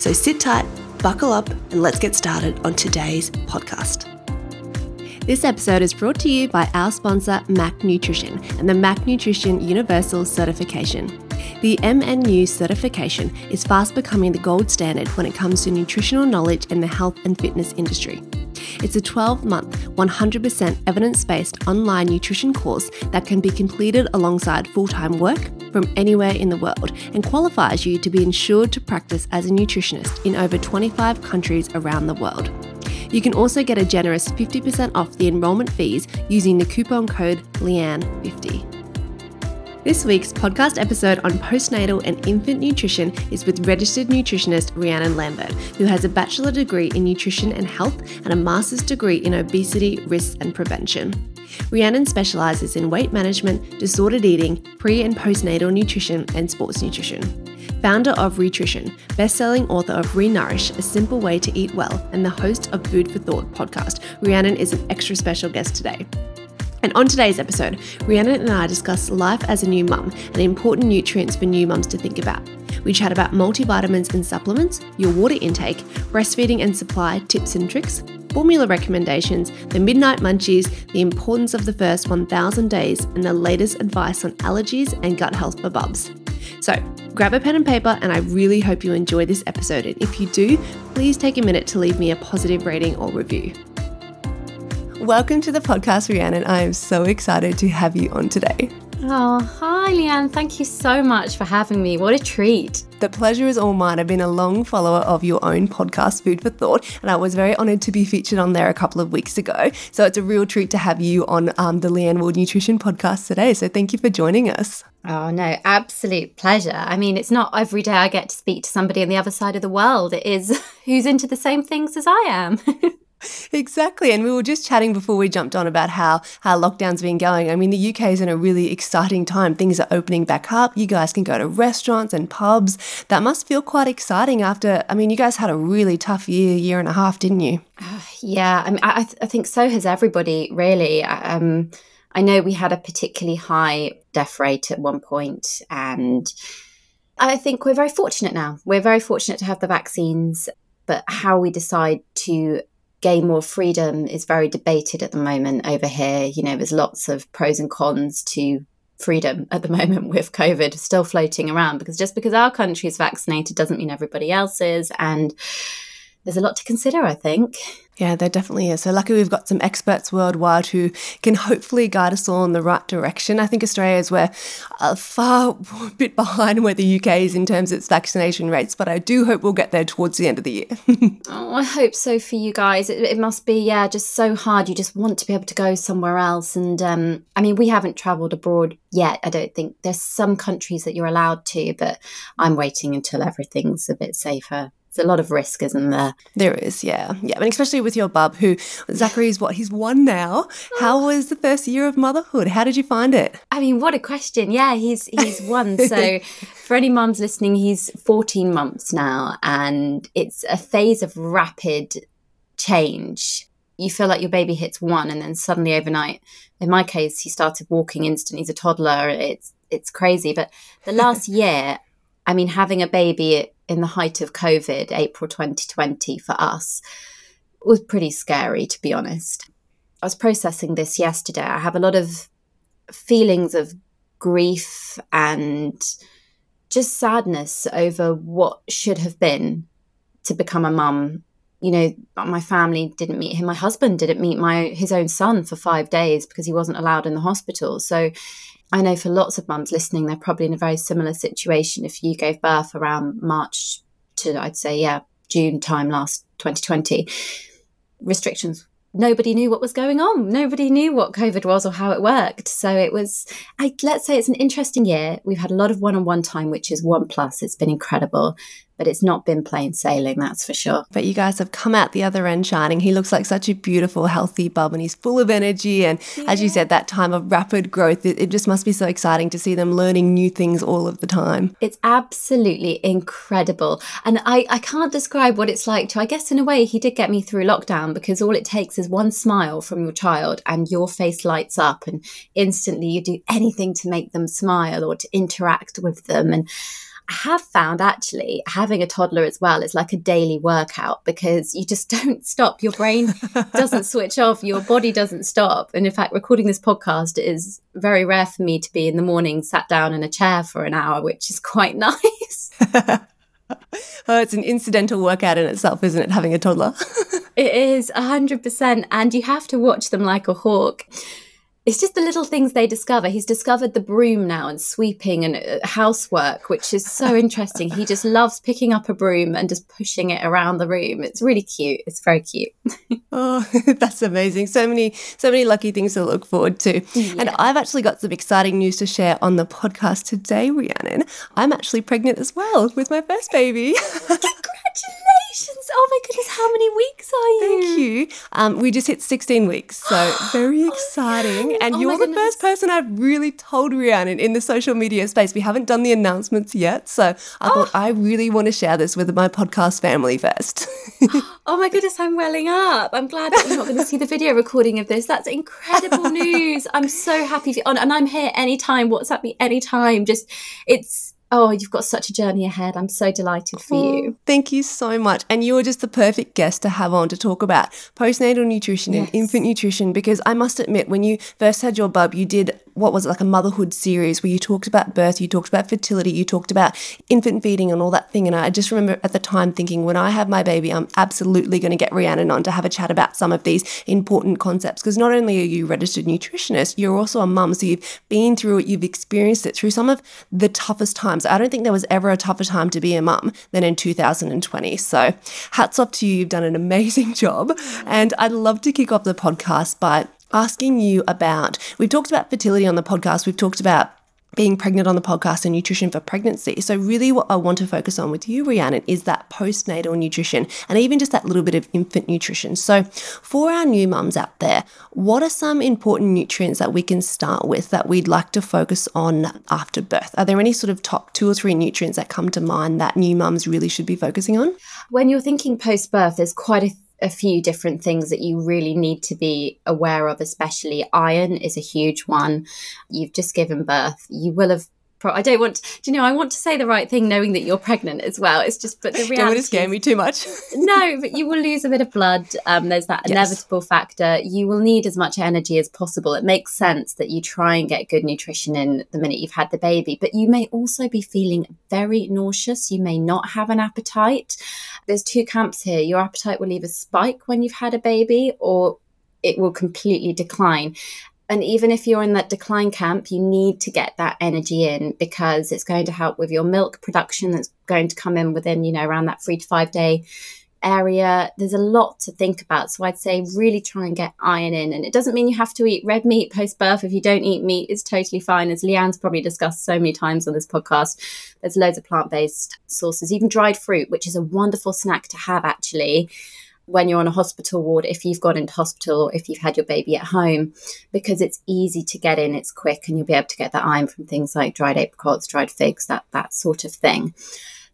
So sit tight, buckle up, and let's get started on today's podcast. This episode is brought to you by our sponsor, Mac Nutrition, and the Mac Nutrition Universal Certification. The MNU certification is fast becoming the gold standard when it comes to nutritional knowledge in the health and fitness industry. It's a 12 month, 100% evidence based online nutrition course that can be completed alongside full time work from anywhere in the world and qualifies you to be insured to practice as a nutritionist in over 25 countries around the world. You can also get a generous 50% off the enrollment fees using the coupon code LEANNE50. This week's podcast episode on postnatal and infant nutrition is with registered nutritionist Rhiannon Lambert, who has a bachelor degree in nutrition and health and a master's degree in obesity, risks, and prevention. Rhiannon specialises in weight management, disordered eating, pre and postnatal nutrition, and sports nutrition. Founder of Rhitrition, best-selling author of Renourish, A Simple Way to Eat Well, and the host of Food for Thought podcast, Rhiannon is an extra special guest today. And on today's episode, Rhiannon and I discuss life as a new mum and important nutrients for new mums to think about. We chat about multivitamins and supplements, your water intake, breastfeeding and supply tips and tricks, formula recommendations, the midnight munchies, the importance of the first 1000 days, and the latest advice on allergies and gut health for bubs. So, grab a pen and paper, and I really hope you enjoy this episode. And if you do, please take a minute to leave me a positive rating or review. Welcome to the podcast, Rhiannon. I am so excited to have you on today. Oh, hi, Leanne. Thank you so much for having me. What a treat. The pleasure is all mine. I've been a long follower of your own podcast, Food for Thought, and I was very honoured to be featured on there a couple of weeks ago. So it's a real treat to have you on um, the Leanne Ward Nutrition podcast today. So thank you for joining us. Oh, no, absolute pleasure. I mean, it's not every day I get to speak to somebody on the other side of the world. It is who's into the same things as I am. Exactly. And we were just chatting before we jumped on about how, how lockdown's been going. I mean, the UK is in a really exciting time. Things are opening back up. You guys can go to restaurants and pubs. That must feel quite exciting after, I mean, you guys had a really tough year, year and a half, didn't you? Uh, yeah. I mean, I, I, think so has everybody, really. Um, I know we had a particularly high death rate at one point and I think we're very fortunate now. We're very fortunate to have the vaccines, but how we decide to gain more freedom is very debated at the moment over here. You know, there's lots of pros and cons to freedom at the moment with COVID still floating around because just because our country is vaccinated doesn't mean everybody else is. And there's a lot to consider, I think. Yeah, there definitely is. So luckily we've got some experts worldwide who can hopefully guide us all in the right direction. I think Australia is where a far bit behind where the UK is in terms of its vaccination rates, but I do hope we'll get there towards the end of the year. oh, I hope so for you guys. It, it, must be, yeah, just so hard. You just want to be able to go somewhere else. And um, I mean, we haven't travelled abroad yet. I don't think there's some countries that you're allowed to, but I'm waiting until everything's a bit safer a lot of risk, isn't there? There is, yeah. Yeah. And especially with your bub, who Zachary's what, he's one now. How was the first year of motherhood? How did you find it? I mean, what a question. Yeah, he's he's one. So for any mums listening, he's 14 months now, and it's a phase of rapid change. You feel like your baby hits one and then suddenly overnight. In my case, he started walking instantly. He's a toddler. It's it's crazy. But the last year, I mean, having a baby in the height of COVID, April 2020 for us, was pretty scary, to be honest. I was processing this yesterday. I have a lot of feelings of grief and just sadness over what should have been to become a mum. You know, my family didn't meet him. My husband didn't meet my his own son for five days because he wasn't allowed in the hospital. So I know for lots of mums listening, they're probably in a very similar situation. If you gave birth around March to, I'd say, yeah, June time last 2020, restrictions. Nobody knew what was going on. Nobody knew what COVID was or how it worked. So it was, I, let's say it's an interesting year. We've had a lot of one on one time, which is one plus. It's been incredible. But it's not been plain sailing, that's for sure. But you guys have come out the other end shining. He looks like such a beautiful, healthy bub and he's full of energy. And yeah. as you said, that time of rapid growth, it, it just must be so exciting to see them learning new things all of the time. It's absolutely incredible. And I, I can't describe what it's like to, I guess, in a way, he did get me through lockdown because all it takes is one smile from your child and your face lights up and instantly you do anything to make them smile or to interact with them. And have found actually having a toddler as well is like a daily workout because you just don't stop. Your brain doesn't switch off, your body doesn't stop. And in fact, recording this podcast is very rare for me to be in the morning sat down in a chair for an hour, which is quite nice. oh, it's an incidental workout in itself, isn't it, having a toddler? it is 100%. And you have to watch them like a hawk it's just the little things they discover. He's discovered the broom now and sweeping and uh, housework, which is so interesting. He just loves picking up a broom and just pushing it around the room. It's really cute. It's very cute. oh, that's amazing. So many, so many lucky things to look forward to. Yeah. And I've actually got some exciting news to share on the podcast today, Rhiannon. I'm actually pregnant as well with my first baby. Congratulations! Oh my goodness, how many weeks are you? Thank you. Um, we just hit 16 weeks, so very exciting. And oh you're the first person I've really told Rhiannon in the social media space. We haven't done the announcements yet, so I oh. thought I really want to share this with my podcast family first. oh my goodness, I'm welling up. I'm glad that you're not going to see the video recording of this. That's incredible news. I'm so happy. For, and I'm here anytime. WhatsApp me anytime. Just, it's, Oh, you've got such a journey ahead. I'm so delighted for oh, you. Thank you so much. And you're just the perfect guest to have on to talk about postnatal nutrition yes. and infant nutrition because I must admit, when you first had your bub, you did what was it, like a motherhood series where you talked about birth, you talked about fertility, you talked about infant feeding and all that thing. And I just remember at the time thinking, when I have my baby, I'm absolutely going to get Rhiannon on to have a chat about some of these important concepts. Because not only are you registered nutritionist, you're also a mum. So you've been through it, you've experienced it through some of the toughest times. I don't think there was ever a tougher time to be a mum than in 2020. So hats off to you. You've done an amazing job. And I'd love to kick off the podcast by asking you about we've talked about fertility on the podcast, we've talked about being pregnant on the podcast and nutrition for pregnancy. So, really, what I want to focus on with you, Rhiannon, is that postnatal nutrition and even just that little bit of infant nutrition. So, for our new mums out there, what are some important nutrients that we can start with that we'd like to focus on after birth? Are there any sort of top two or three nutrients that come to mind that new mums really should be focusing on? When you're thinking post birth, there's quite a a few different things that you really need to be aware of, especially iron is a huge one. You've just given birth. You will have pro- I don't want. Do you know? I want to say the right thing, knowing that you're pregnant as well. It's just, but the reality. Don't want to scare me too much. no, but you will lose a bit of blood. Um, there's that yes. inevitable factor. You will need as much energy as possible. It makes sense that you try and get good nutrition in the minute you've had the baby, but you may also be feeling very nauseous. You may not have an appetite. There's two camps here. Your appetite will either spike when you've had a baby, or it will completely decline. And even if you're in that decline camp, you need to get that energy in because it's going to help with your milk production that's going to come in within, you know, around that three to five day area. There's a lot to think about. So I'd say really try and get iron in. And it doesn't mean you have to eat red meat post birth. If you don't eat meat, it's totally fine. As Leanne's probably discussed so many times on this podcast, there's loads of plant based sources, even dried fruit, which is a wonderful snack to have actually when you're on a hospital ward, if you've gone into hospital or if you've had your baby at home, because it's easy to get in, it's quick, and you'll be able to get that iron from things like dried apricots, dried figs, that that sort of thing.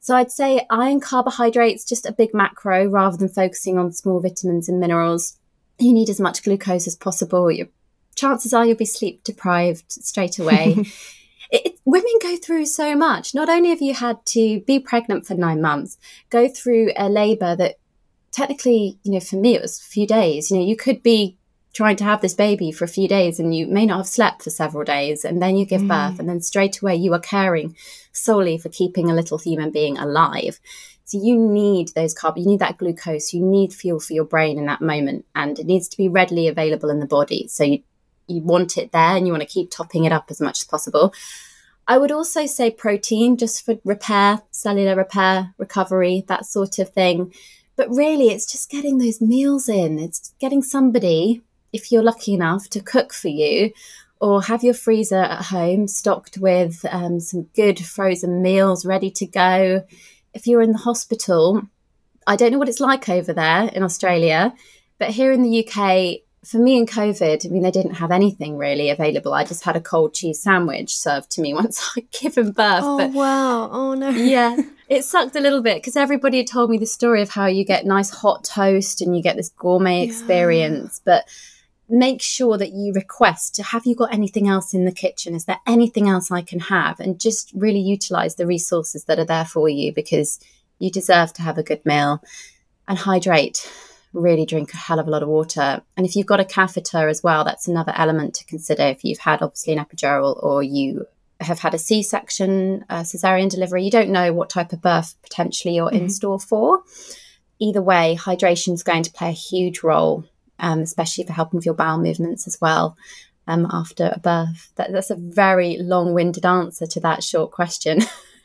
So I'd say iron carbohydrates, just a big macro rather than focusing on small vitamins and minerals. You need as much glucose as possible. Your chances are you'll be sleep deprived straight away. it, women go through so much. Not only have you had to be pregnant for nine months, go through a labour that technically, you know, for me, it was a few days. You know, you could be trying to have this baby for a few days and you may not have slept for several days and then you give mm. birth and then straight away you are caring solely for keeping a little human being alive so you need those carbs you need that glucose you need fuel for your brain in that moment and it needs to be readily available in the body so you you want it there and you want to keep topping it up as much as possible I would also say protein just for repair, cellular repair, recovery, that sort of thing. But really, it's just getting those meals in. It's getting somebody, if you're lucky enough, to cook for you or have your freezer at home stocked with um, some good frozen meals ready to go. if you're in the hospital, I don't know what it's like over there in Australia, but here in the UK, for me in COVID, I mean, they didn't have anything really available. I just had a cold cheese sandwich served to me once I'd given birth. Oh, but wow. Oh, no. yeah, it sucked a little bit because everybody had told me the story of how you get nice hot toast and you get this gourmet Yeah. experience. But make sure that you request to have you got anything else in the kitchen? Is there anything else I can have? And just really utilize the resources that are there for you because you deserve to have a good meal and hydrate really drink a hell of a lot of water. And if you've got a catheter as well, that's another element to consider if you've had obviously an epidural or you have had a C section, a cesarean delivery, you don't know what type of birth potentially you're in Mhm. store for. Either way, hydration is going to play a huge role, um, especially for helping with your bowel movements as well. Um, after a birth, that, that's a very long-winded answer to that short question.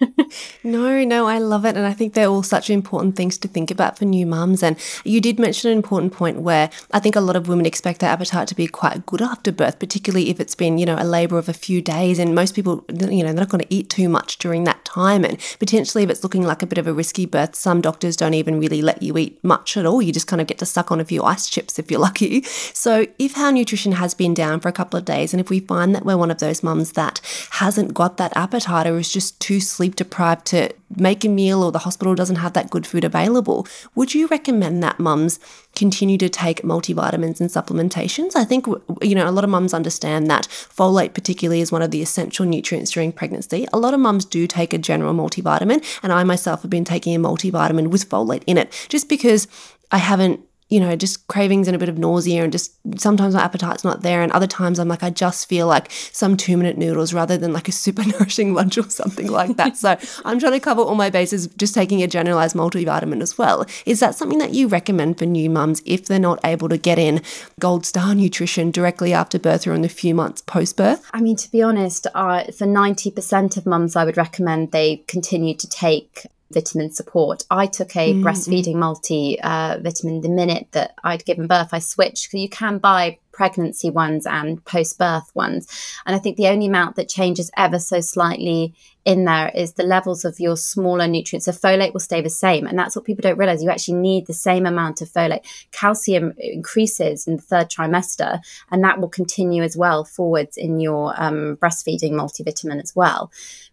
No, no, I love it. And I think they're all such important things to think about for new mums. And you did mention an important point where I think a lot of women expect their appetite to be quite good after birth, particularly if it's been, you know, a labour of a few days. And most people, you know, they're not going to eat too much during that time. And potentially, if it's looking like a bit of a risky birth, some doctors don't even really let you eat much at all. You just kind of get to suck on a few ice chips if you're lucky. So if our nutrition has been down for a couple of days, and if we find that we're one of those mums that hasn't got that appetite or is just too sleep deprived to make a meal or the hospital doesn't have that good food available, would you recommend that mums continue to take multivitamins and supplementations? I think, you know, a lot of mums understand that folate, particularly, is one of the essential nutrients during pregnancy. A lot of mums do take a general multivitamin, and I myself have been taking a multivitamin with folate in it just because I haven't you know, just cravings and a bit of nausea, and just sometimes my appetite's not there. And other times I'm like, I just feel like some two minute noodles rather than like a super nourishing lunch or something like that. so I'm trying to cover all my bases, just taking a generalized multivitamin as well. Is that something that you recommend for new mums if they're not able to get in gold star nutrition directly after birth or in the few months post birth? I mean, to be honest, uh, for 90% of mums, I would recommend they continue to take vitamin support. I took a Mm, breastfeeding multi uh, vitamin the minute that I'd given birth. I switched because you can buy pregnancy ones and post birth ones. And I think the only amount that changes ever so slightly in there is the levels of your smaller nutrients. So folate will stay the same. And that's what people don't realize. You actually need the same amount of folate. Calcium increases in the third trimester, and that will continue as well forwards in your um, breastfeeding multivitamin as well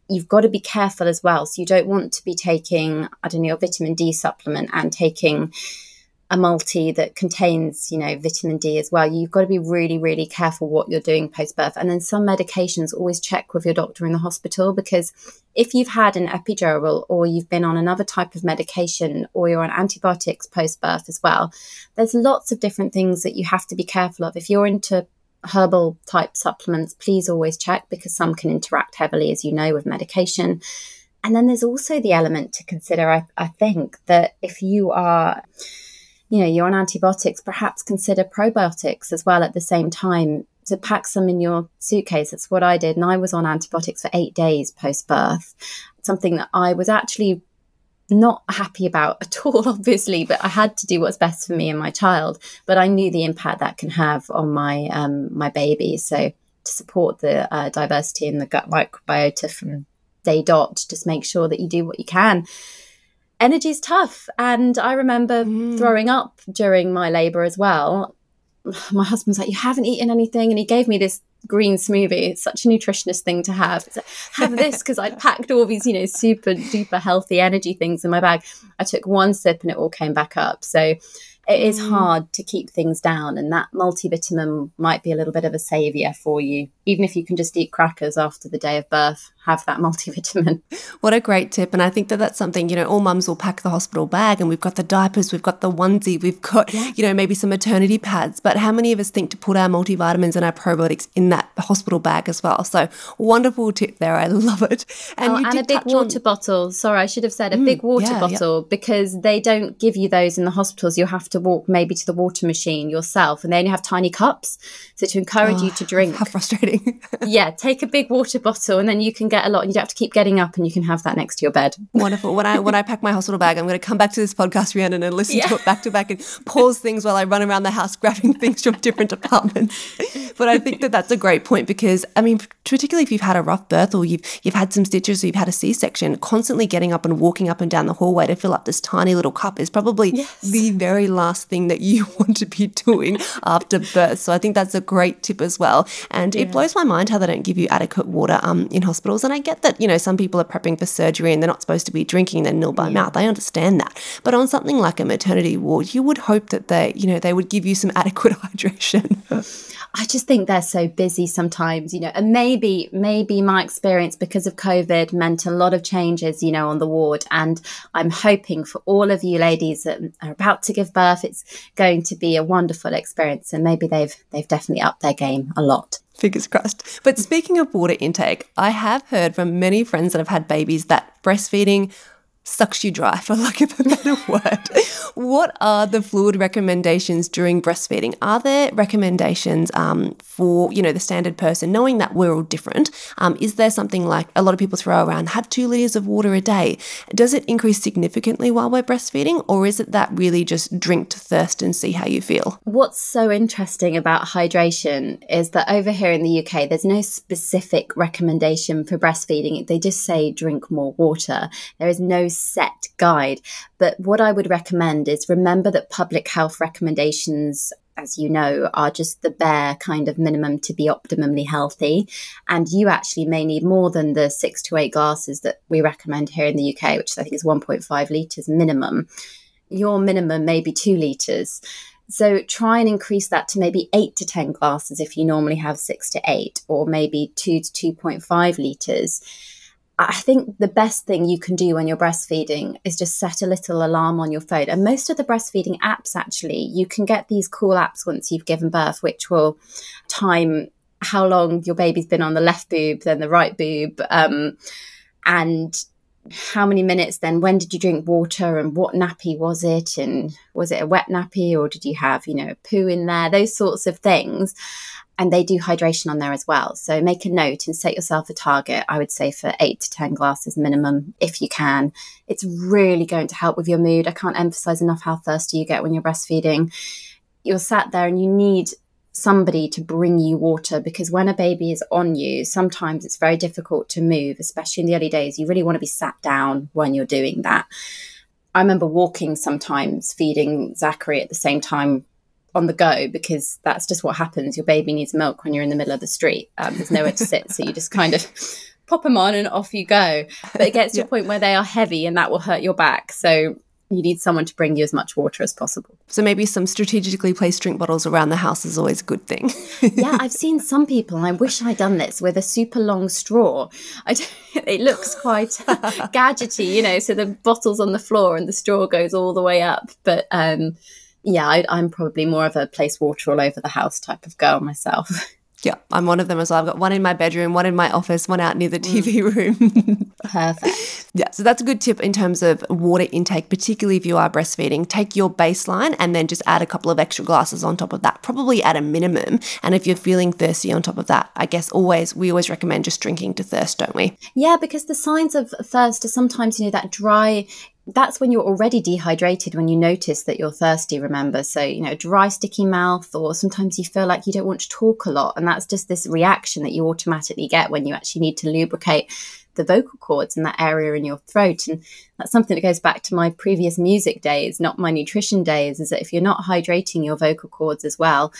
you've got to be careful as well. So you don't want to be taking, I don't know, your vitamin D supplement and taking a multi that contains, you know, vitamin D as well. You've got to be really, really careful what you're doing post birth. And then some medications, always check with your doctor in the hospital because if you've had an epidural or you've been on another type of medication or you're on antibiotics post birth as well, there's lots of different things that you have to be careful of. If you're into herbal type supplements, please always check because some can interact heavily, as you know, with medication. And then there's also the element to consider, I, I think, that if you are, you know, you're on antibiotics, perhaps consider probiotics as well at the same time to pack some in your suitcase. That's what I did. And I was on antibiotics for eight days post birth, something that I was actually not happy about at all, obviously, but I had to do what's best for me and my child. But I knew the impact that can have on my um, my baby. So to support the uh, diversity in the gut microbiota from day dot, just make sure that you do what you can. Energy is tough, and I remember Mm. throwing up during my labour as well. My husband's like, "You haven't eaten anything," and he gave me this green smoothie. It's such a nutritionist thing to have. Like, have this because I'd packed all these, you know, super duper healthy energy things in my bag. I took one sip and it all came back up. So it is Mm. hard to keep things down, and that multivitamin might be a little bit of a savior for you. Even if you can just eat crackers after the day of birth, have that multivitamin. What a great tip. And I think that that's something, you know, all mums will pack the hospital bag and we've got the diapers, we've got the onesie, we've got, you know, maybe some maternity pads. But how many of us think to put our multivitamins and our probiotics in that hospital bag as well? So wonderful tip there. I love it. And, oh, and a big touch on- water bottle. Sorry, I should have said a mm, big water yeah, yeah. bottle because they don't give you those in the hospitals. You have to walk maybe to the water machine yourself, and they only have tiny cups. So to encourage ah, you to drink, How frustrating. yeah, take a big water bottle, and then you can get a lot. And you don't have to keep getting up, and you can have that next to your bed. Wonderful. When I when I pack my hospital bag, I'm going to come back to this podcast, Rhiannon, and listen to it back to back and pause things while I run around the house grabbing things from different departments. But I think that that's a great point because I mean, particularly if you've had a rough birth or you've you've had some stitches or you've had a C-section, constantly getting up and walking up and down the hallway to fill up this tiny little cup is probably yes. the very last thing that you want to be doing after birth. So I think that's a great tip as well. And yeah. it blows my mind how they don't give you adequate water um, in hospitals. And I get that you know some people are prepping for surgery and they're not supposed to be drinking their nil by mouth. I understand that, but on something like a maternity ward, you would hope that they you know they would give you some adequate hydration. I just think they're so busy sometimes, you know, and maybe, maybe my experience because of COVID meant a lot of changes, you know, on the ward. And I'm hoping for all of you ladies that are about to give birth, it's going to be a wonderful experience. And maybe they've, they've definitely upped their game a lot. Fingers crossed. But speaking of water intake, I have heard from many friends that have had babies that breastfeeding sucks you dry, for lack of a better word. what are the fluid recommendations during breastfeeding? Are there recommendations um, for you know the standard person, knowing that we're all different? Um, is there something like a lot of people throw around have two liters of water a day? Does it increase significantly while we're breastfeeding, or is it that really just drink to thirst and see how you feel? What's so interesting about hydration is that over here in the UK, there's no specific recommendation for breastfeeding. They just say drink more water. There is no set guide. But what I would recommend is remember that public health recommendations as you know, are just the bare kind of minimum to be optimally healthy. And you actually may need more than the six to eight glasses that we recommend here in the UK, which I think is 1.5 litres minimum. Your minimum may be two litres. So try and increase that to maybe eight to 10 glasses if you normally have six to eight, or maybe two to 2.5 litres I think the best thing you can do when you're breastfeeding is just set a little alarm on your phone. And most of the breastfeeding apps, actually, you can get these cool apps once you've given birth, which will time how long your baby's been on the left boob, then the right boob, um, and how many minutes then when did you drink water and what nappy was it and was it a wet nappy or did you have you know a poo in there those sorts of things and they do hydration on there as well. So make a note and set yourself a target, I would say for eight to 10 glasses minimum if you can. It's really going to help with your mood. I can't emphasize enough how thirsty you get when you're breastfeeding. You're sat there and you need somebody to bring you water because when a baby is on you, sometimes it's very difficult to move, especially in the early days. You really want to be sat down when you're doing that. I remember walking sometimes, feeding Zachary at the same time on the go because that's just what happens. Your baby needs milk when you're in the middle of the street. Um, there's nowhere to sit, so you just kind of pop them on and off you go. But it gets to yeah. a point where they are heavy and that will hurt your back. So you need someone to bring you as much water as possible. So maybe some strategically placed drink bottles around the house is always a good thing. yeah, I've seen some people, and I wish I'd done this with a super long straw. it looks quite gadgety, you know. So the bottle's on the floor and the straw goes all the way up, but. Um, yeah, I, am probably more of a place water all over the house type of girl myself. Yeah, I'm one of them as well. I've got one in my bedroom, one in my office, one out near the TV mm. room. Perfect. Yeah, so that's a good tip in terms of water intake, particularly if you are breastfeeding. Take your baseline and then just add a couple of extra glasses on top of that, probably at a minimum. And if you're feeling thirsty on top of that, I guess always we always recommend just drinking to thirst, don't we? Yeah, because the signs of thirst are sometimes, you know, that dry that's when you're already dehydrated when you notice that you're thirsty remember? So you know dry sticky mouth or sometimes you feel like you don't want to talk a lot and that's just this reaction that you automatically get when you actually need to lubricate the vocal cords in that area in your throat. And that's something that goes back to my previous music days not my nutrition days is that if you're not hydrating your vocal cords as well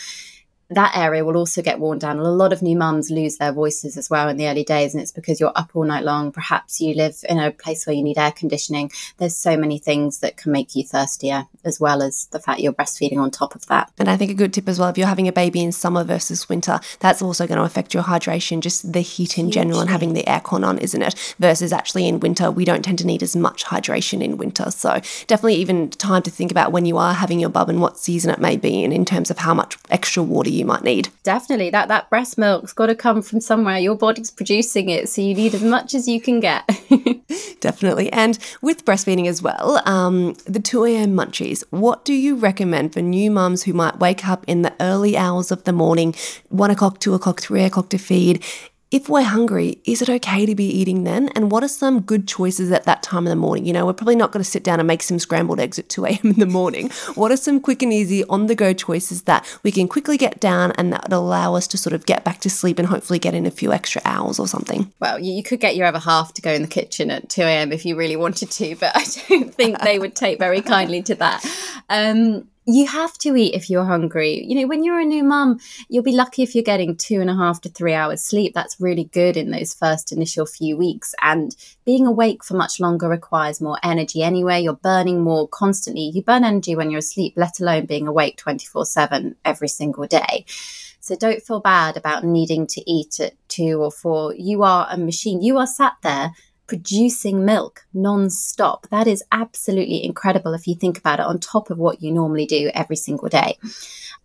that area will also get worn down. A lot of new mums lose their voices as well in the early days, and it's because you're up all night long. Perhaps you live in a place where you need air conditioning. There's so many things that can make you thirstier, as well as the fact you're breastfeeding on top of that. And I think a good tip as well if you're having a baby in summer versus winter, that's also going to affect your hydration, just the heat in Hugely. general and having the aircon on, isn't it? Versus actually in winter, we don't tend to need as much hydration in winter. So definitely even time to think about when you are having your bub and what season it may be in, in terms of how much extra water you you might need. Definitely. That that breast milk's got to come from somewhere. Your body's producing it, so you need as much as you can get. Definitely. And with breastfeeding as well, um, the 2 a.m. munchies, what do you recommend for new mums who might wake up in the early hours of the morning, 1 o'clock, 2 o'clock, 3 o'clock to feed? If we're hungry, is it okay to be eating then? And what are some good choices at that time in the morning? You know, we're probably not going to sit down and make some scrambled eggs at 2 a.m. in the morning. What are some quick and easy on the go choices that we can quickly get down and that would allow us to sort of get back to sleep and hopefully get in a few extra hours or something? Well, you could get your other half to go in the kitchen at 2 a.m. if you really wanted to, but I don't think they would take very kindly to that. Um, you have to eat if you're hungry. You know, when you're a new mum, you'll be lucky if you're getting two and a half to three hours sleep. That's really good in those first initial few weeks. And being awake for much longer requires more energy anyway. You're burning more constantly. You burn energy when you're asleep, let alone being awake 24 7 every single day. So don't feel bad about needing to eat at two or four. You are a machine. You are sat there producing milk non-stop. That is absolutely incredible if you think about it on top of what you normally do every single day.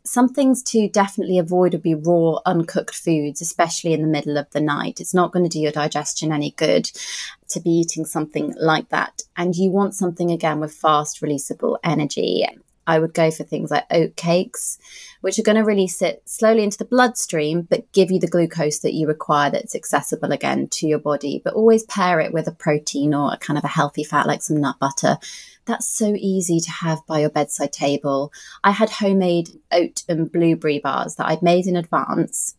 Some things to definitely avoid would be raw, uncooked foods, especially in the middle of the night. It's not going to do your digestion any good to be eating something like that. And you want something again with fast releasable energy. I would go for things like oat cakes, which are going to release it slowly into the bloodstream, but give you the glucose that you require that's accessible again to your body. But always pair it with a protein or a kind of a healthy fat like some nut butter. That's so easy to have by your bedside table. I had homemade oat and blueberry bars that I'd made in advance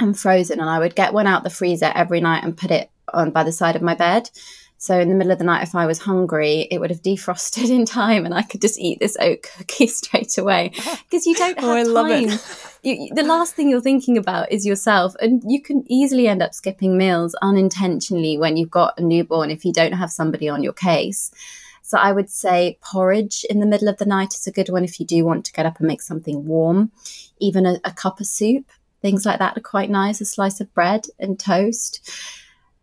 and frozen, and I would get one out the freezer every night and put it on by the side of my bed. So in the middle of the night, if I was hungry, it would have defrosted in time, and I could just eat this oat cookie straight away because you don't have oh, I time. You, the last thing you're thinking about is yourself, and you can easily end up skipping meals unintentionally when you've got a newborn if you don't have somebody on your case. So I would say porridge in the middle of the night is a good one if you do want to get up and make something warm. Even a, a cup of soup, things like that are quite nice. A slice of bread and toast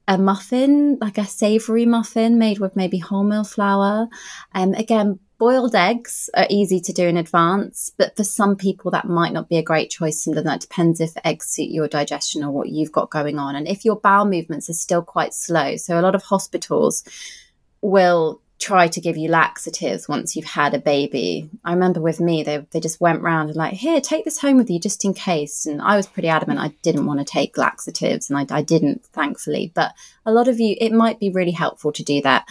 a muffin, like a savory muffin made with maybe wholemeal flour. Um, again, boiled eggs are easy to do in advance, but for some people that might not be a great choice. And that depends if eggs suit your digestion or what you've got going on. And if your bowel movements are still quite slow, so a lot of hospitals will try to give you laxatives once you've had a baby. I remember with me, they, they just went round and like, here, take this home with you just in case. And I was pretty adamant I didn't want to take laxatives and I, I didn't, thankfully. But a lot of you, it might be really helpful to do that.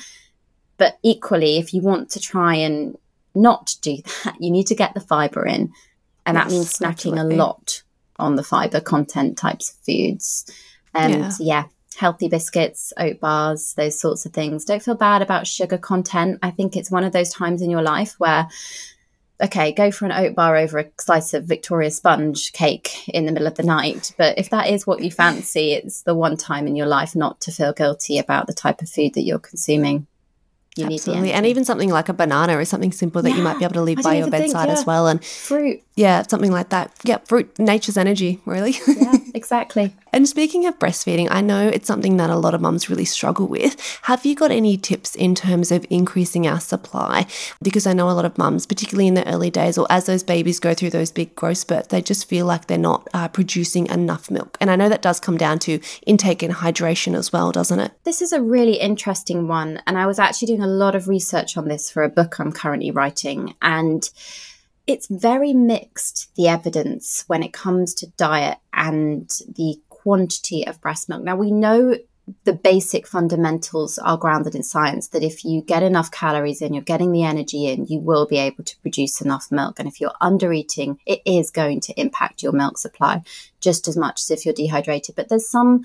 But equally, if you want to try and not do that, you need to get the fiber in. And yes, that means snacking absolutely. a lot on the fiber content types of foods. And yeah. yeah, healthy biscuits, oat bars, those sorts of things. Don't feel bad about sugar content. I think it's one of those times in your life where, okay, go for an oat bar over a slice of Victoria sponge cake in the middle of the night. But if that is what you fancy, it's the one time in your life not to feel guilty about the type of food that you're consuming you Absolutely. and even something like a banana is something simple that yeah, you might be able to leave by your bedside think, yeah. as well. And fruit. Yeah, something like that. Yeah, fruit, nature's energy, really. yeah, exactly. And speaking of breastfeeding, I know it's something that a lot of mums really struggle with. Have you got any tips in terms of increasing our supply? Because I know a lot of mums, particularly in the early days or as those babies go through those big growth spurts, they just feel like they're not uh, producing enough milk. And I know that does come down to intake and hydration as well, doesn't it? This is a really interesting one. And I was actually doing a lot of research on this for a book I'm currently writing. And it's very mixed, the evidence, when it comes to diet and the quantity of breast milk. Now, we know the basic fundamentals are grounded in science that if you get enough calories in, you're getting the energy in, you will be able to produce enough milk. And if you're under eating, it is going to impact your milk supply just as much as if you're dehydrated. But there's some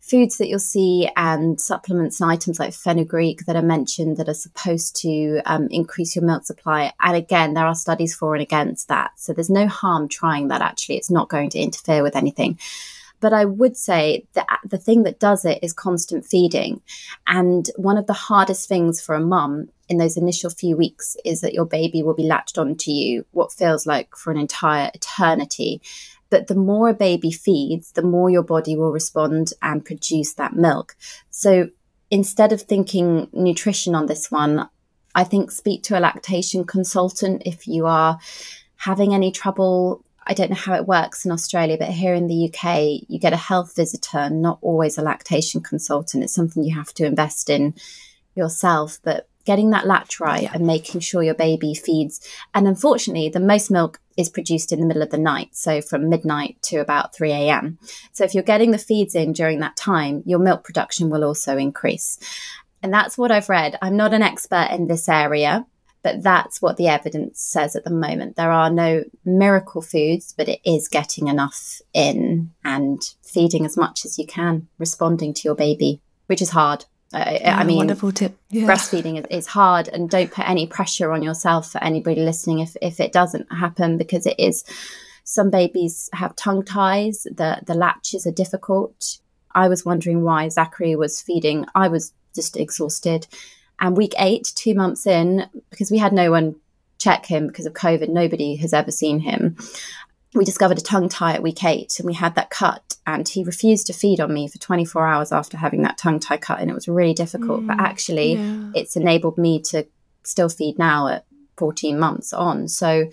foods that you'll see and supplements and items like fenugreek that are mentioned that are supposed to um, increase your milk supply. And again, there are studies for and against that. So there's no harm trying that actually. It's not going to interfere with anything. But I would say that the thing that does it is constant feeding. And one of the hardest things for a mum in those initial few weeks is that your baby will be latched onto you what feels like for an entire eternity. But the more a baby feeds, the more your body will respond and produce that milk. So instead of thinking nutrition on this one, I think speak to a lactation consultant if you are having any trouble. I don't know how it works in Australia, but here in the UK, you get a health visitor, not always a lactation consultant. It's something you have to invest in yourself. But getting that latch right yeah. and making sure your baby feeds. And unfortunately, the most milk is produced in the middle of the night, so from midnight to about 3 a.m. So if you're getting the feeds in during that time, your milk production will also increase. And that's what I've read. I'm not an expert in this area, but that's what the evidence says at the moment. There are no miracle foods, but it is getting enough in and feeding as much as you can, responding to your baby, which is hard. I, yeah, I mean, wonderful tip. Yeah. Breastfeeding is, is, hard, and don't put any pressure on yourself for anybody listening if if it doesn't happen because it is. Some babies have tongue ties. The the latches are difficult. I was wondering why Zachary was feeding. I was just exhausted. And week eight, two months in, because we had no one check him because of COVID, nobody has ever seen him. We discovered a tongue tie at week eight and we had that cut. And he refused to feed on me for 24 hours after having that tongue tie cut. And it was really difficult. Mm, but actually, yeah. it's enabled me to still feed now at 14 months on. So,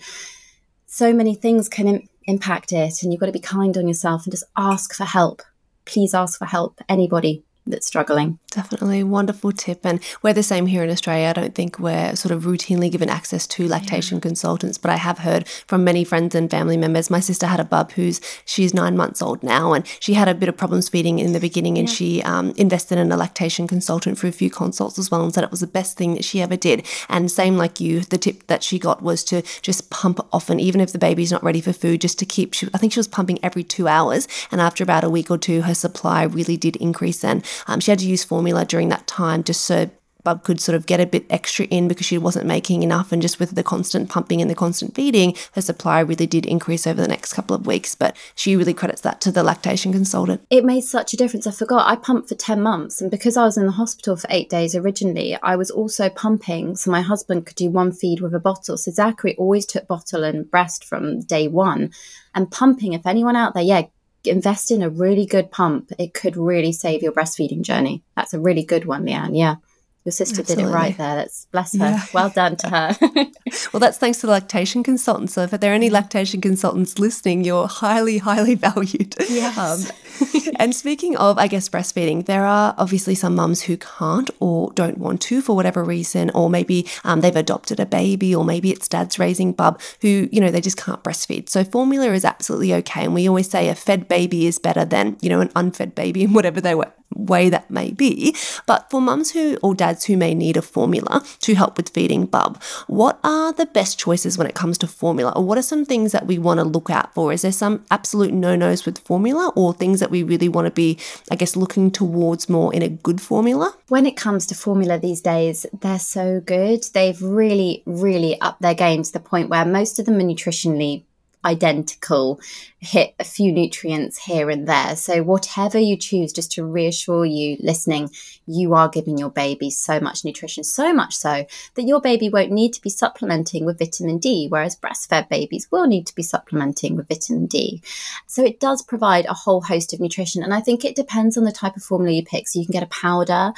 so many things can Im- impact it. And you've got to be kind on yourself and just ask for help. Please ask for help. Anybody, that's struggling. Definitely wonderful tip. And we're the same here in Australia. I don't think we're sort of routinely given access to lactation yeah. consultants, but I have heard from many friends and family members. My sister had a bub who's she's nine months old now, and she had a bit of problems feeding in the beginning, and yeah. she um, invested in a lactation consultant for a few consults as well, and said it was the best thing that she ever did. And same like you, the tip that she got was to just pump often, even if the baby's not ready for food, just to keep. She, I think she was pumping every two hours, and after about a week or two, her supply really did increase. And um, she had to use formula during that time just so Bub could sort of get a bit extra in because she wasn't making enough. And just with the constant pumping and the constant feeding, her supply really did increase over the next couple of weeks. But she really credits that to the lactation consultant. It made such a difference. I forgot I pumped for 10 months. And because I was in the hospital for eight days originally, I was also pumping. So my husband could do one feed with a bottle. So Zachary always took bottle and breast from day one. And pumping, if anyone out there, yeah, invest in a really good pump. It could really save your breastfeeding journey. That's a really good one, Leanne. Yeah. Your sister Absolutely. did it right there. That's bless her. Yeah. Well done to her. well, that's thanks to the lactation consultants. So, if there are any lactation consultants listening, you're highly, highly valued. Yes. Um, and speaking of, I guess, breastfeeding, there are obviously some mums who can't or don't want to for whatever reason, or maybe um, they've adopted a baby, or maybe it's dad's raising bub who, you know, they just can't breastfeed. So, formula is absolutely okay. And we always say a fed baby is better than, you know, an unfed baby, and whatever they were way that may be. But for mums who or dads who may need a formula to help with feeding bub, what are the best choices when it comes to formula? Or what are some things that we want to look out for? Is there some absolute no nos with formula or things that we really want to be, I guess, looking towards more in a good formula? When it comes to formula these days, they're so good. They've really, really upped their game to the point where most of them are nutritionally identical, hit a few nutrients here and there. So, whatever you choose, just to reassure you listening, you are giving your baby so much nutrition, so much so that your baby won't need to be supplementing with vitamin D, whereas breastfed babies will need to be supplementing with vitamin D. So, it does provide a whole host of nutrition. And I think it depends on the type of formula you pick. So, you can get a powder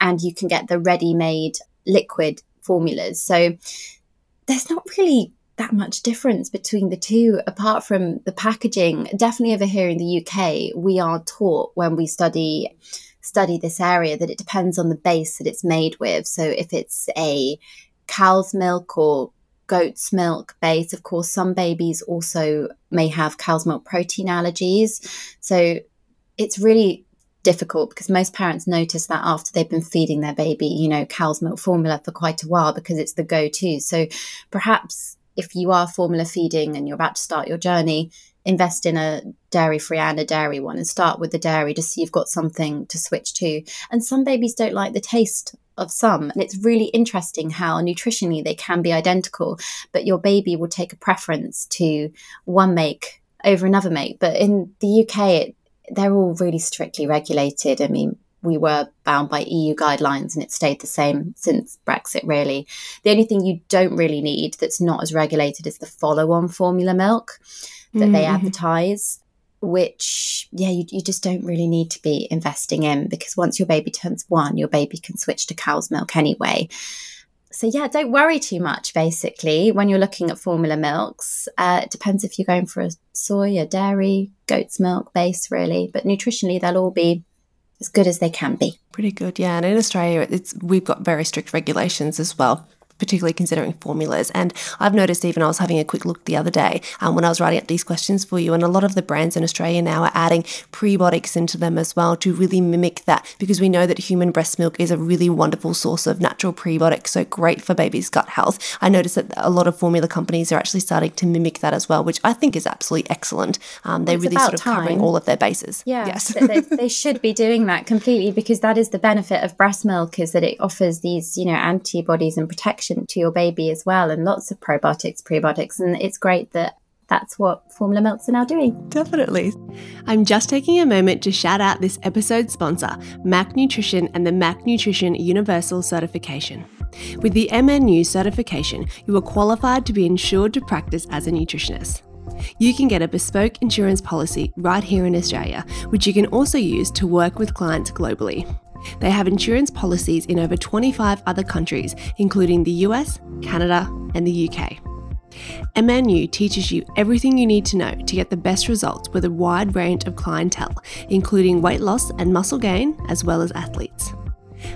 and you can get the ready made liquid formulas. So, there's not really that much difference between the two apart from the packaging. Definitely over here in the UK we are taught when we study study this area that it depends on the base that it's made with. So if it's a cow's milk or goat's milk base of course some babies also may have cow's milk protein allergies. So it's really difficult because most parents notice that after they've been feeding their baby, you know, cow's milk formula for quite a while because it's the go to. So perhaps if you are formula feeding and you're about to start your journey, invest in a dairy free and a dairy one and start with the dairy just so you've got something to switch to. And some babies don't like the taste of some. And it's really interesting how nutritionally they can be identical, but your baby will take a preference to one make over another make. But in the UK, it, they're all really strictly regulated. I mean, we were bound by EU guidelines and it stayed the same since Brexit, really. The only thing you don't really need that's not as regulated is the follow on formula milk that mm-hmm. they advertise, which, yeah, you, you just don't really need to be investing in because once your baby turns one, your baby can switch to cow's milk anyway. So, yeah, don't worry too much basically when you're looking at formula milks. Uh, it depends if you're going for a soy, a dairy, goat's milk base, really, but nutritionally, they'll all be as good as they can be. Pretty good, yeah. And in Australia, it's we've got very strict regulations as well particularly considering formulas. And I've noticed even I was having a quick look the other day um, when I was writing up these questions for you, and a lot of the brands in Australia now are adding prebiotics into them as well to really mimic that because we know that human breast milk is a really wonderful source of natural prebiotics, so great for baby's gut health. I noticed that a lot of formula companies are actually starting to mimic that as well, which I think is absolutely excellent. Um, they're really sort of time. covering all of their bases. Yeah, yes. they, they should be doing that completely because that is the benefit of breast milk is that it offers these, you know, antibodies and protection to your baby as well, and lots of probiotics, prebiotics. And it's great that that's what formula milks are now doing. Definitely. I'm just taking a moment to shout out this episode's sponsor, Mac Nutrition and the Mac Nutrition Universal Certification. With the MNU certification, you are qualified to be insured to practice as a nutritionist. You can get a bespoke insurance policy right here in Australia, which you can also use to work with clients globally. They have insurance policies in over 25 other countries, including the US, Canada, and the UK. MNU teaches you everything you need to know to get the best results with a wide range of clientele, including weight loss and muscle gain, as well as athletes.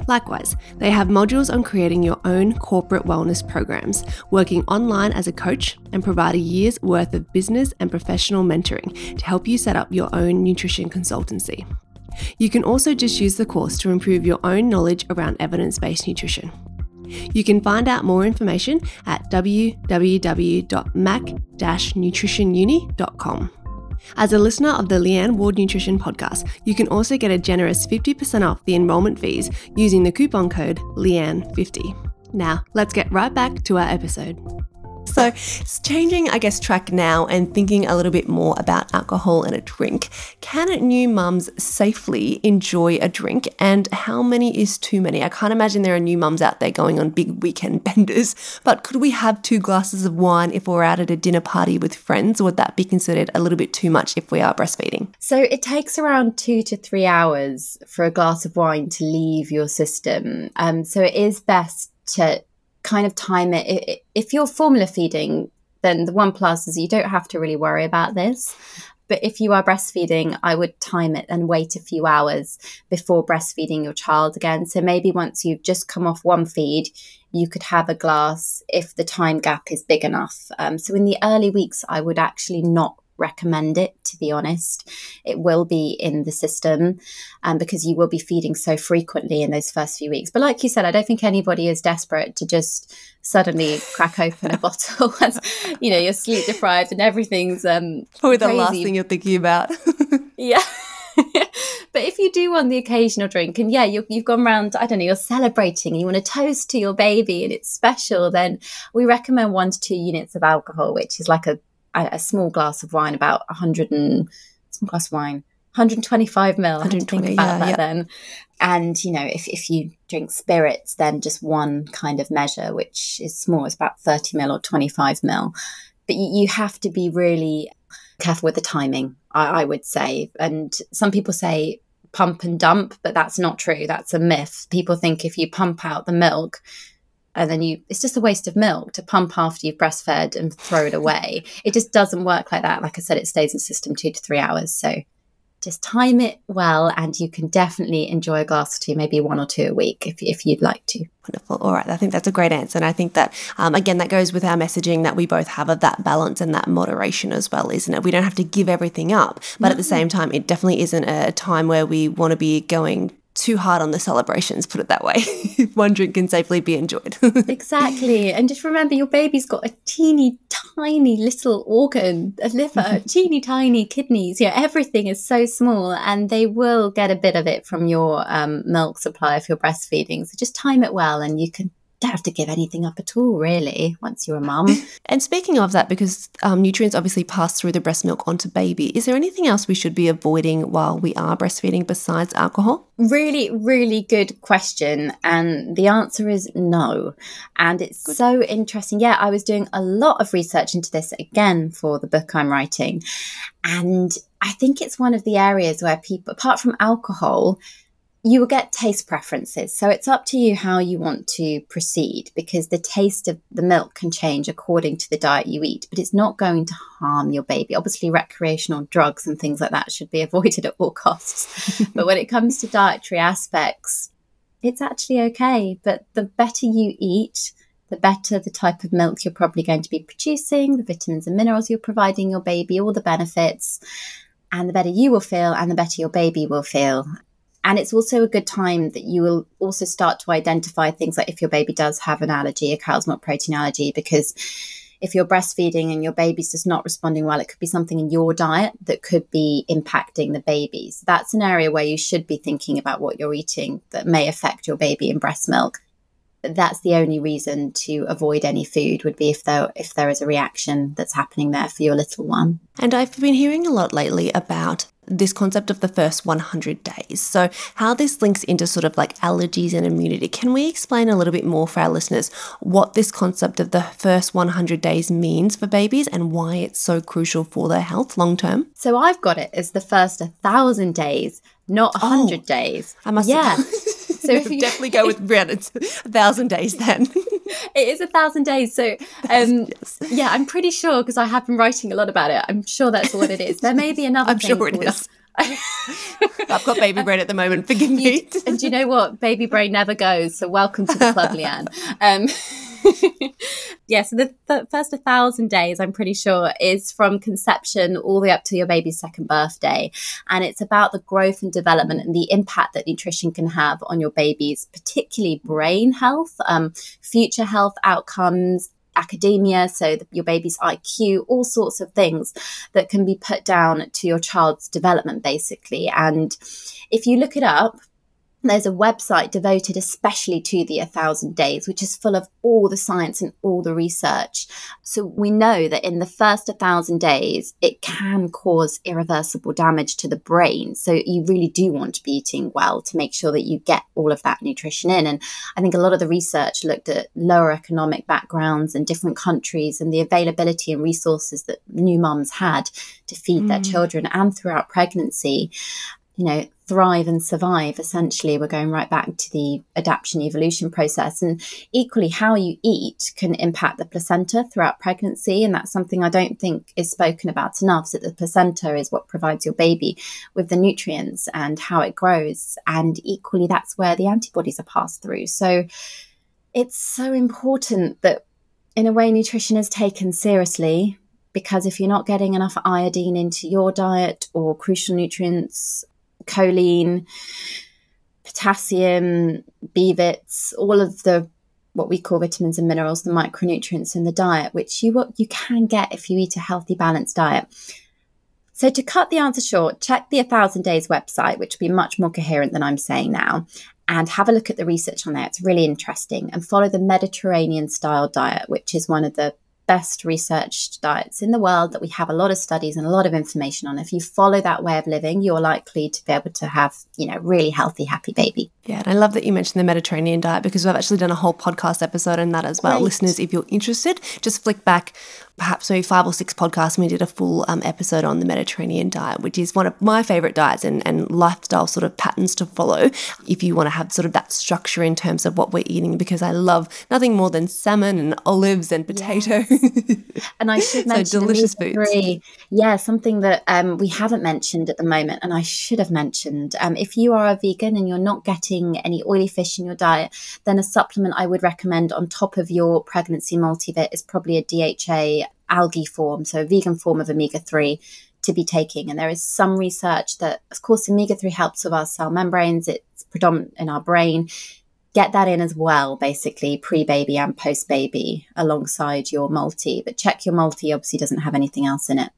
Likewise, they have modules on creating your own corporate wellness programs, working online as a coach, and provide a year's worth of business and professional mentoring to help you set up your own nutrition consultancy. You can also just use the course to improve your own knowledge around evidence based nutrition. You can find out more information at www.mac-nutritionuni.com. As a listener of the Leanne Ward Nutrition podcast, you can also get a generous 50% off the enrollment fees using the coupon code LEANNE50. Now, let's get right back to our episode. So, it's changing, I guess, track now and thinking a little bit more about alcohol and a drink. Can new mums safely enjoy a drink, and how many is too many? I can't imagine there are new mums out there going on big weekend benders, but could we have two glasses of wine if we're out at a dinner party with friends? Would that be considered a little bit too much if we are breastfeeding? So, it takes around two to three hours for a glass of wine to leave your system. Um, so, it is best to kind of time it. If you're formula feeding, then the one plus is you don't have to really worry about this. But if you are breastfeeding, I would time it and wait a few hours before breastfeeding your child again. So maybe once you've just come off one feed, you could have a glass if the time gap is big enough. Um, so in the early weeks, I would actually not recommend it, to be honest. It will be in the system um, because you will be feeding so frequently in those first few weeks. But like you said, I don't think anybody is desperate to just suddenly crack open a bottle as you know you're sleep deprived and everything's um probably the last thing you're thinking about. yeah. but if you do want the occasional drink and yeah you have gone around i don't know you're celebrating and you want to toast to your baby and it's special then we recommend one to two units of alcohol which is like a a, small glass of wine, about 100 and small glass of wine, 125 mil. 120, think about yeah, that yeah. then. And you know, if if you drink spirits, then just one kind of measure, which is small, it's about 30 mil or 25 mil. But you, you have to be really careful with the timing, I, I would say. And some people say pump and dump, but that's not true. That's a myth. People think if you pump out the milk, and then you it's just a waste of milk to pump after you've breastfed and throw it away. It just doesn't work like that. Like i said it stays in the system two to three hours. So just time it well and you can definitely enjoy a glass or two maybe one or two a week if, if you'd like to. Wonderful. All right. I think that's a great answer. And i think that um, again that goes with our messaging that we both have of that balance and that moderation as well isn't it? We don't have to give everything up but no. at the same time it definitely isn't a time where we want to be going too hard on the celebrations, put it that way. One drink can safely be enjoyed. exactly. And just remember your baby's got a teeny tiny little organ, a liver, teeny tiny kidneys. Yeah, everything is so small and they will get a bit of it from your um, milk supply if you're breastfeeding. So just time it well and you can don't have to give anything up at all, really, once you're a mum. and speaking of that, because um, nutrients obviously pass through the breast milk onto baby, is there anything else we should be avoiding while we are breastfeeding besides alcohol? Really, really good question. And the answer is no. And it's good. so interesting. Yeah, I was doing a lot of research into this again for the book I'm writing. And I think it's one of the areas where people, apart from alcohol, you will get taste preferences. So it's up to you how you want to proceed because the taste of the milk can change according to the diet you eat, but it's not going to harm your baby. Obviously, recreational drugs and things like that should be avoided at all costs. but when it comes to dietary aspects, it's actually okay. But the better you eat, the better the type of milk you're probably going to be producing, the vitamins and minerals you're providing your baby, all the benefits. And the better you will feel, and the better your baby will feel. And it's also a good time that you will also start to identify things like if your baby does have an allergy, a cow's milk protein allergy, because if you're breastfeeding and your baby's just not responding well, it could be something in your diet that could be impacting the babies. That's an area where you should be thinking about what you're eating that may affect your baby in breast milk. That's the only reason to avoid any food would be if there if there is a reaction that's happening there for your little one. And I've been hearing a lot lately about this concept of the first 100 days. So, how this links into sort of like allergies and immunity. Can we explain a little bit more for our listeners what this concept of the first 100 days means for babies and why it's so crucial for their health long term? So, I've got it as the first 1,000 days, not 100 oh, days. I must Yeah. so if you definitely go with around a thousand days then. it is a thousand days. So um, yes. yeah, I'm pretty sure because I have been writing a lot about it. I'm sure that's what it is. There may be another. I'm sure it is. I've got baby brain at the moment. Forgive me. You, and do you know what? Baby brain never goes. So welcome to the club, Leanne. Um, yeah, so the, the first 1,000 days, I'm pretty sure, is from conception all the way up to your baby's second birthday. And it's about the growth and development and the impact that nutrition can have on your baby's, particularly brain health, um, future health outcomes, academia, so the, your baby's IQ, all sorts of things that can be put down to your child's development, basically. And if you look it up, there's a website devoted especially to the 1000 days which is full of all the science and all the research. So we know that in the first 1000 days it can cause irreversible damage to the brain. So you really do want to be eating well to make sure that you get all of that nutrition in. And i think a lot of the research looked at lower economic backgrounds and different countries and the availability and resources that new mums had to feed mm. their children and throughout pregnancy. You know, thrive and survive. Essentially, we're going right back to the adaptation evolution process. And equally, how you eat can impact the placenta throughout pregnancy. And that's something I don't think is spoken about enough. So, the placenta is what provides your baby with the nutrients and how it grows. And equally, that's where the antibodies are passed through. So, it's so important that, in a way, nutrition is taken seriously because if you're not getting enough iodine into your diet or crucial nutrients choline, potassium, B vits, all of the what we call vitamins and minerals, the micronutrients in the diet, which you you can get if you eat a healthy, balanced diet. So to cut the answer short, check the a 1000 Days website, which will be much more coherent than I'm saying now, and have a look at the research on there. It's really interesting. And follow the Mediterranean style diet, which is one of the best researched diets in the world that we have a lot of studies and a lot of information on. If you follow that way of living, you're likely to be able to have, you know, really healthy, happy baby. Yeah, and I love that you mentioned the Mediterranean diet because we've actually done a whole podcast episode on that as well. Right. Listeners, if you're interested, just flick back perhaps maybe five or six podcasts and we did a full um, episode on the Mediterranean diet, which is one of my favorite diets and, and lifestyle sort of patterns to follow if you want to have sort of that structure in terms of what we're eating, because I love nothing more than salmon and olives and potato. Yes. and I should mention so delicious foods. Yeah, something that um, we haven't mentioned at the moment, and I should have mentioned. Um, if you are a vegan and you're not getting any oily fish in your diet, then a supplement I would recommend on top of your pregnancy multivit is probably a DHA algae form, so a vegan form of omega 3 to be taking. And there is some research that, of course, omega 3 helps with our cell membranes, it's predominant in our brain. Get that in as well, basically, pre baby and post baby alongside your multi. But check your multi obviously doesn't have anything else in it.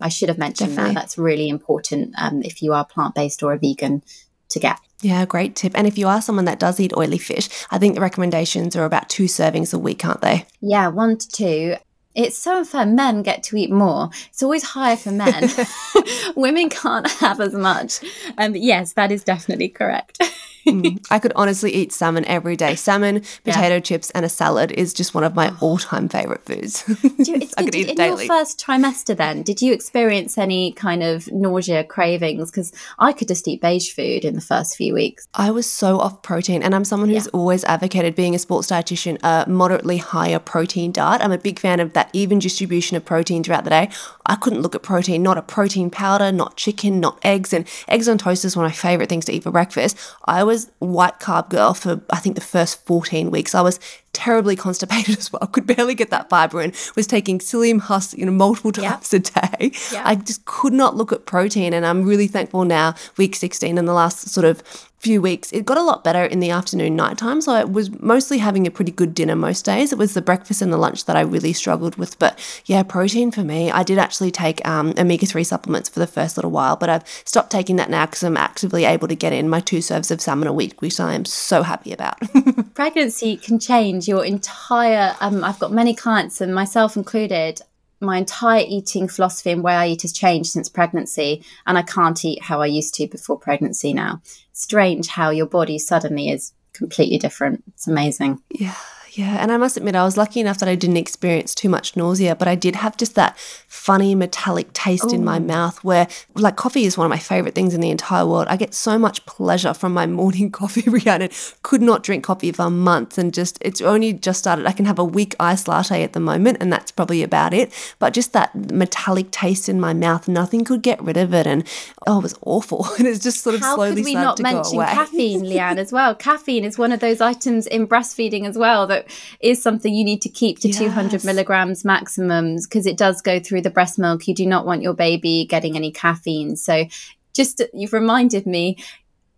I should have mentioned Definitely. that. That's really important um, if you are plant based or a vegan to get. Yeah, great tip. And if you are someone that does eat oily fish, I think the recommendations are about two servings a week, aren't they? Yeah, one to two. It's so unfair. Men get to eat more. It's always higher for men. Women can't have as much. Um, yes, that is definitely correct. mm, I could honestly eat salmon every day. Salmon, potato yeah. chips, and a salad is just one of my oh. all-time favorite foods. You, I could eat it in daily. your first trimester, then, did you experience any kind of nausea, cravings? Because I could just eat beige food in the first few weeks. I was so off protein, and I'm someone who's yeah. always advocated being a sports dietitian a moderately higher protein diet. I'm a big fan of that even distribution of protein throughout the day. I couldn't look at protein, not a protein powder, not chicken, not eggs, and eggs on toast is one of my favorite things to eat for breakfast. I was white carb girl for I think the first 14 weeks. I was terribly constipated as well. Could barely get that fiber in. Was taking psyllium husk, you know, multiple times yep. a day. Yep. I just could not look at protein, and I'm really thankful now. Week 16 and the last sort of few weeks, it got a lot better in the afternoon, nighttime. So I was mostly having a pretty good dinner most days. It was the breakfast and the lunch that I really struggled with. But yeah, protein for me, I did actually take um, omega 3 supplements for the first little while, but I've stopped taking that now because I'm actively able to get in my two serves of salmon a week, which I am so happy about. Pregnancy can change your entire, um, I've got many clients and myself included my entire eating philosophy and way I eat has changed since pregnancy, and I can't eat how I used to before pregnancy now. Strange how your body suddenly is completely different. It's amazing. Yeah. Yeah, and I must admit, I was lucky enough that I didn't experience too much nausea, but I did have just that funny metallic taste Ooh. in my oh. mouth where, like, coffee is one of my favorite things in the entire world. I get so much pleasure from my morning coffee, Rhiannon. Could not drink coffee for months and just, it's only just started. I can have a weak iced latte at the moment, and that's probably about it. But just that metallic taste in my mouth, nothing could get rid of it. And oh, it was awful. and it's just sort of How slowly could we not mention caffeine, Leanne, as well? caffeine is one of those items in breastfeeding as well that is something you need to keep to yes. 200 milligrams maximums because it does go through the breast milk. You do not want your baby getting any caffeine. So just you've reminded me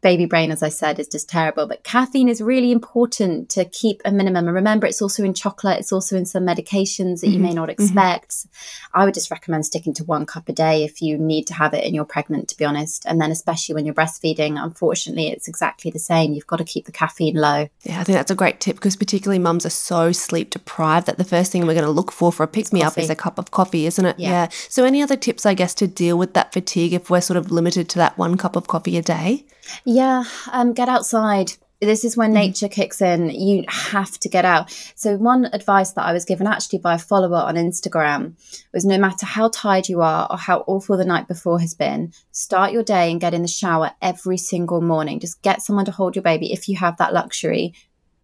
baby brain, as I said, is just terrible. But caffeine is really important to keep a minimum. And remember, it's also in chocolate, it's also in some medications that mm-hmm. you may not mm-hmm. expect. Mm-hmm. I would just recommend sticking to one cup a day if you need to have it and you're pregnant, to be honest. And then, especially when you're breastfeeding, unfortunately, it's exactly the same. You've got to keep the caffeine low. Yeah, I think that's a great tip because, particularly, mums are so sleep deprived that the first thing we're going to look for for a pick me up is a cup of coffee, isn't it? Yeah. yeah. So, any other tips, I guess, to deal with that fatigue if we're sort of limited to that one cup of coffee a day? Yeah, um, get outside. This is when mm-hmm. nature kicks in. You have to get out. So, one advice that I was given actually by a follower on Instagram was no matter how tired you are or how awful the night before has been, start your day and get in the shower every single morning. Just get someone to hold your baby if you have that luxury.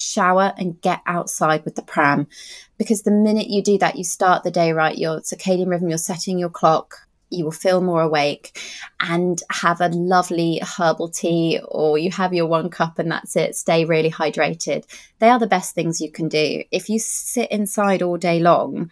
Shower and get outside with the pram. Because the minute you do that, you start the day right. Your circadian rhythm, you're setting your clock you will feel more awake and have a lovely herbal tea or you have your one cup and that's it stay really hydrated they are the best things you can do if you sit inside all day long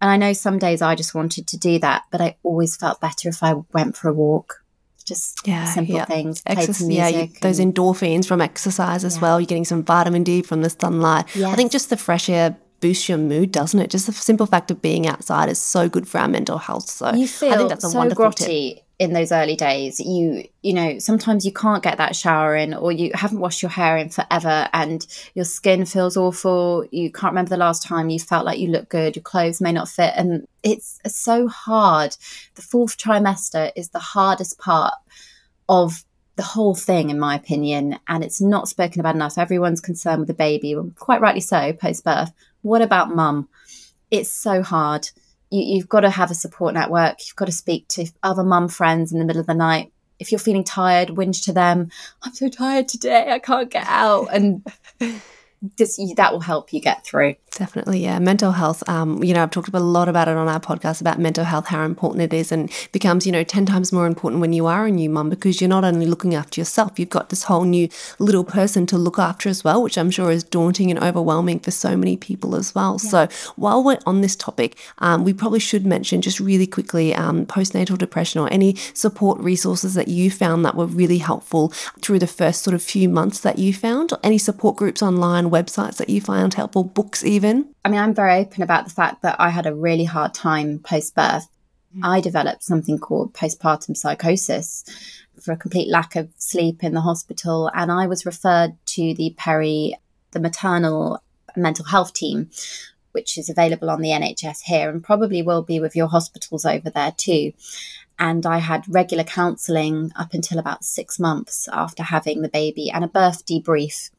and i know some days i just wanted to do that but i always felt better if i went for a walk just yeah, simple yeah. things. Exercise, yeah, you, those endorphins from exercise as yeah. well. You're getting some vitamin D from the sunlight. Yes. I think just the fresh air boosts your mood, doesn't it? Just the simple fact of being outside is so good for our mental health. So you feel I think that's a so wonderful grotty tip. in those early days. You you know sometimes you can't get that shower in, or you haven't washed your hair in forever, and your skin feels awful. You can't remember the last time you felt like you look good. Your clothes may not fit, and it's so hard. The fourth trimester is the hardest part of the whole thing, in my opinion, and it's not spoken about enough. Everyone's concerned with the baby, quite rightly so, post birth. What about mum? It's so hard. You, you've got to have a support network. You've got to speak to other mum friends in the middle of the night. If you're feeling tired, whinge to them. I'm so tired today. I can't get out. And just that will help you get through. Definitely, yeah. Mental health. Um, you know, I've talked a lot about it on our podcast about mental health, how important it is, and becomes you know ten times more important when you are a new mum because you're not only looking after yourself, you've got this whole new little person to look after as well, which I'm sure is daunting and overwhelming for so many people as well. Yeah. So while we're on this topic, um, we probably should mention just really quickly um, postnatal depression or any support resources that you found that were really helpful through the first sort of few months that you found. Or any support groups online, websites that you found helpful, books even? I mean, I'm very open about the fact that I had a really hard time post birth. Mm-hmm. I developed something called postpartum psychosis for a complete lack of sleep in the hospital. And I was referred to the peri, the maternal mental health team, which is available on the NHS here and probably will be with your hospitals over there too. And I had regular counseling up until about six months after having the baby and a birth debrief.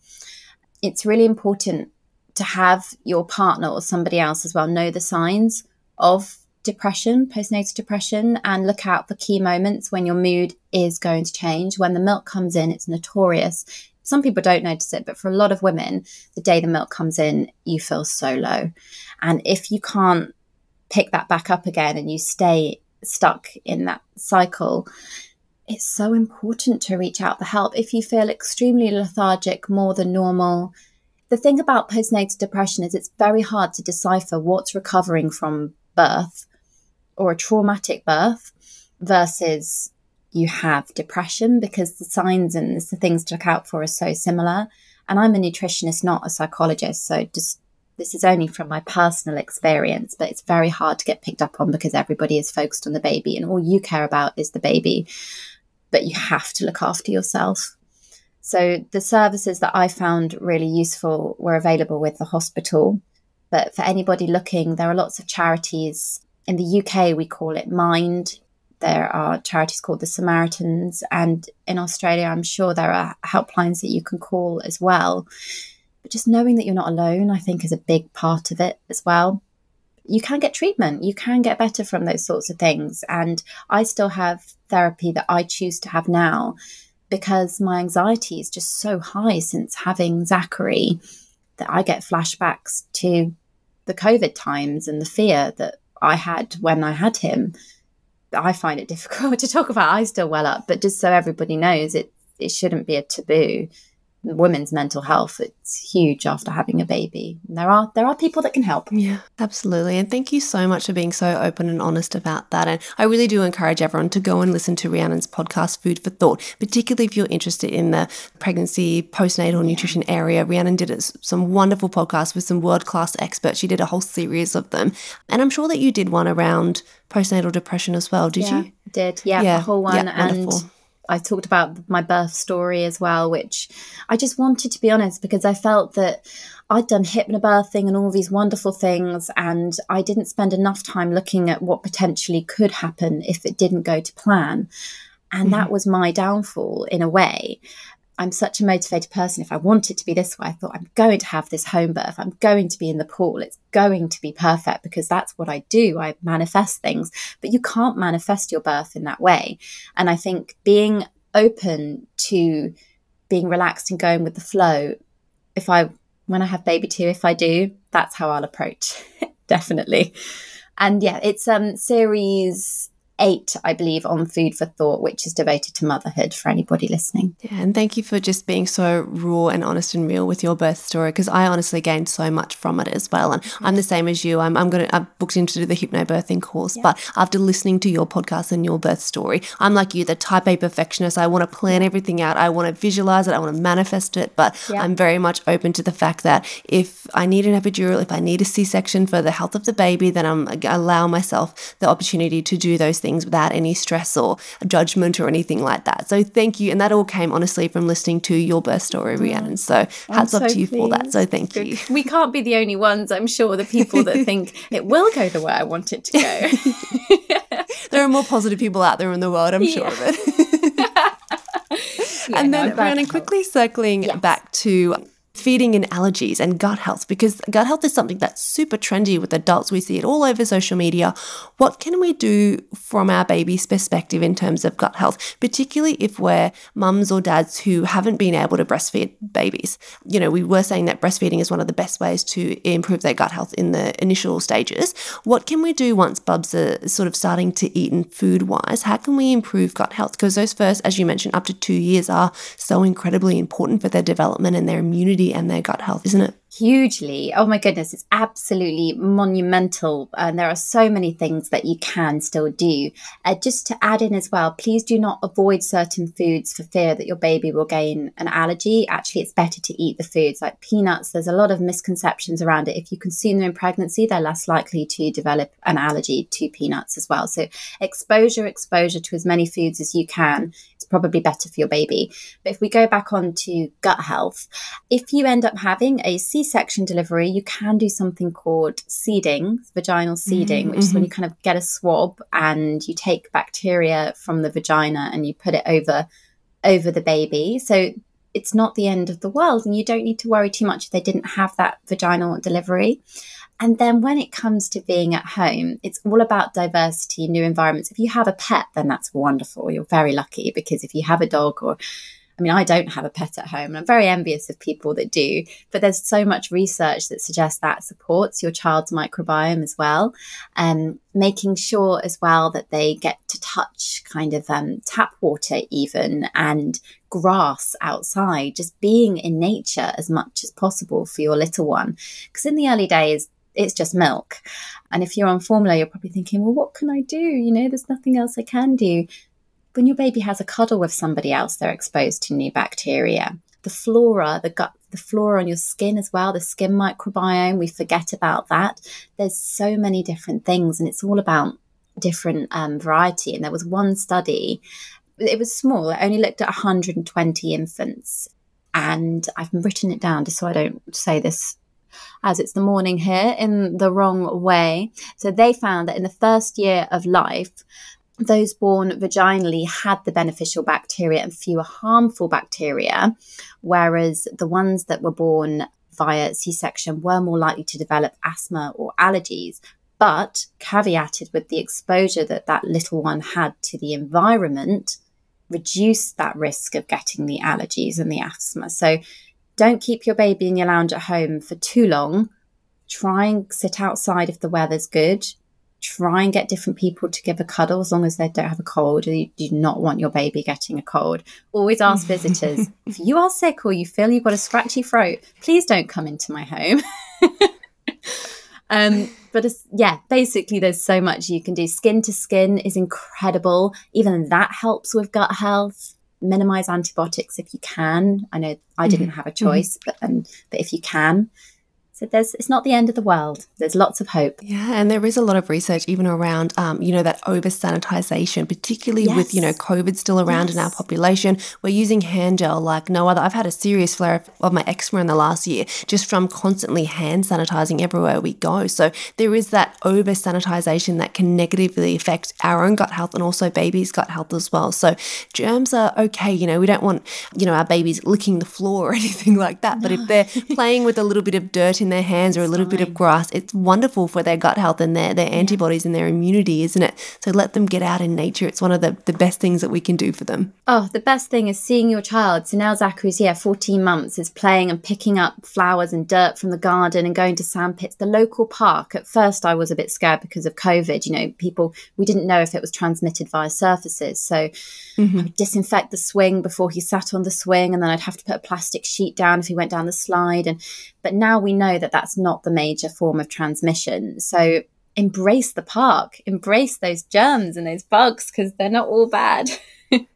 It's really important to have your partner or somebody else as well know the signs of depression, postnatal depression, and look out for key moments when your mood is going to change. When the milk comes in, it's notorious. Some people don't notice it, but for a lot of women, the day the milk comes in, you feel so low. And if you can't pick that back up again and you stay stuck in that cycle, it's so important to reach out for help. If you feel extremely lethargic more than normal, the thing about postnatal depression is it's very hard to decipher what's recovering from birth or a traumatic birth versus you have depression because the signs and the things to look out for are so similar. And I'm a nutritionist, not a psychologist. So just this is only from my personal experience, but it's very hard to get picked up on because everybody is focused on the baby and all you care about is the baby. But you have to look after yourself. So the services that I found really useful were available with the hospital. But for anybody looking, there are lots of charities. In the UK, we call it Mind. There are charities called the Samaritans. And in Australia, I'm sure there are helplines that you can call as well. But just knowing that you're not alone, I think, is a big part of it as well. You can get treatment, you can get better from those sorts of things. And I still have therapy that I choose to have now because my anxiety is just so high since having Zachary that I get flashbacks to the COVID times and the fear that I had when I had him. I find it difficult to talk about. I still well up, but just so everybody knows, it it shouldn't be a taboo women's mental health it's huge after having a baby. And there are there are people that can help. Yeah absolutely. And thank you so much for being so open and honest about that. And i really do encourage everyone to go and listen to rhiannon's podcast food for thought particularly if you're interested in the pregnancy postnatal nutrition area. Rhiannon did some wonderful podcasts with some world-class experts. She did a whole series of them. And i'm sure that you did one around postnatal depression as well did yeah, you? did. Yeah, yeah, a whole one. Yeah, and I talked about my birth story as well, which I just wanted to be honest because I felt that I'd done hypnobirthing and all these wonderful things, and I didn't spend enough time looking at what potentially could happen if it didn't go to plan. And mm-hmm. that was my downfall in a way. I'm such a motivated person. If I want it to be this way, I thought I'm going to have this home birth. I'm going to be in the pool. It's going to be perfect because that's what I do. I manifest things, but you can't manifest your birth in that way. And I think being open to being relaxed and going with the flow, if I, when I have baby two, if I do, that's how I'll approach Definitely. And yeah, it's um series eight, I believe, on Food for Thought, which is devoted to motherhood for anybody listening. Yeah, and thank you for just being so raw and honest and real with your birth story because I honestly gained so much from it as well. And mm-hmm. I'm the same as you. I'm, I'm going to, I've booked into do the hypnobirthing course, yeah. but after listening to your podcast and your birth story, I'm like you, the type A perfectionist. I want to plan everything out. I want to visualize it. I want to manifest it. But yeah. I'm very much open to the fact that if I need an epidural, if I need a C section for the health of the baby, then I'm allow myself the opportunity to do those things without any stress or judgment or anything like that. So thank you. And that all came honestly from listening to your birth story, oh, Rhiannon. So hats off to you pleased. for that. So thank Good. you. We can't be the only ones, I'm sure, the people that think it will go the way I want it to go. there are more positive people out there in the world, I'm yeah. sure of it. yeah, and then, no, Rhiannon, quickly circling yes. back to feeding and allergies and gut health because gut health is something that's super trendy with adults. We see it all over social media. What can we do from our baby's perspective in terms of gut health, particularly if we're mums or dads who haven't been able to breastfeed babies? You know, we were saying that breastfeeding is one of the best ways to improve their gut health in the initial stages. What can we do once bubs are sort of starting to eat and food wise? How can we improve gut health? Because those first, as you mentioned, up to two years are so incredibly important for their development and their immunity and their gut health, isn't it? Hugely. Oh my goodness, it's absolutely monumental. And there are so many things that you can still do. Uh, just to add in as well, please do not avoid certain foods for fear that your baby will gain an allergy. Actually, it's better to eat the foods like peanuts. There's a lot of misconceptions around it. If you consume them in pregnancy, they're less likely to develop an allergy to peanuts as well. So, exposure, exposure to as many foods as you can probably better for your baby. But if we go back on to gut health, if you end up having a C section delivery, you can do something called seeding, vaginal seeding, mm-hmm. which is when mm-hmm. you kind of get a swab and you take bacteria from the vagina and you put it over over the baby. So it's not the end of the world and you don't need to worry too much if they didn't have that vaginal delivery. And then when it comes to being at home, it's all about diversity, new environments. If you have a pet, then that's wonderful. You're very lucky because if you have a dog or I mean, I don't have a pet at home, and I'm very envious of people that do. But there's so much research that suggests that supports your child's microbiome as well. Um, making sure as well that they get to touch kind of um, tap water, even and grass outside, just being in nature as much as possible for your little one. Because in the early days, it's just milk. And if you're on formula, you're probably thinking, well, what can I do? You know, there's nothing else I can do. When your baby has a cuddle with somebody else, they're exposed to new bacteria. The flora, the gut, the flora on your skin as well, the skin microbiome, we forget about that. There's so many different things, and it's all about different um, variety. And there was one study, it was small, it only looked at 120 infants. And I've written it down just so I don't say this as it's the morning here in the wrong way. So they found that in the first year of life, those born vaginally had the beneficial bacteria and fewer harmful bacteria, whereas the ones that were born via C section were more likely to develop asthma or allergies, but caveated with the exposure that that little one had to the environment reduced that risk of getting the allergies and the asthma. So don't keep your baby in your lounge at home for too long. Try and sit outside if the weather's good. Try and get different people to give a cuddle as long as they don't have a cold. Or you do not want your baby getting a cold. Always ask visitors if you are sick or you feel you've got a scratchy throat, please don't come into my home. um, but yeah, basically, there's so much you can do. Skin to skin is incredible. Even that helps with gut health minimize antibiotics if you can. I know I didn't mm-hmm. have a choice, mm-hmm. but um, but if you can, so there's it's not the end of the world. There's lots of hope. Yeah, and there is a lot of research even around um, you know that over sanitization, particularly yes. with you know COVID still around yes. in our population. We're using hand gel like no other. I've had a serious flare of my eczema in the last year just from constantly hand sanitizing everywhere we go. So there is that over sanitization that can negatively affect our own gut health and also babies' gut health as well. So germs are okay. You know we don't want you know our babies licking the floor or anything like that. No. But if they're playing with a little bit of dirt in their hands or a little bit of grass, it's wonderful for their gut health and their, their antibodies and their immunity, isn't it? So let them get out in nature. It's one of the, the best things that we can do for them. Oh, the best thing is seeing your child. So now Zachary's, here, 14 months, is playing and picking up flowers and dirt from the garden and going to sandpits. The local park, at first I was a bit scared because of COVID. You know, people, we didn't know if it was transmitted via surfaces. So mm-hmm. I would disinfect the swing before he sat on the swing and then I'd have to put a plastic sheet down if he went down the slide. And But now we know that that's not the major form of transmission. So embrace the park, embrace those germs and those bugs because they're not all bad.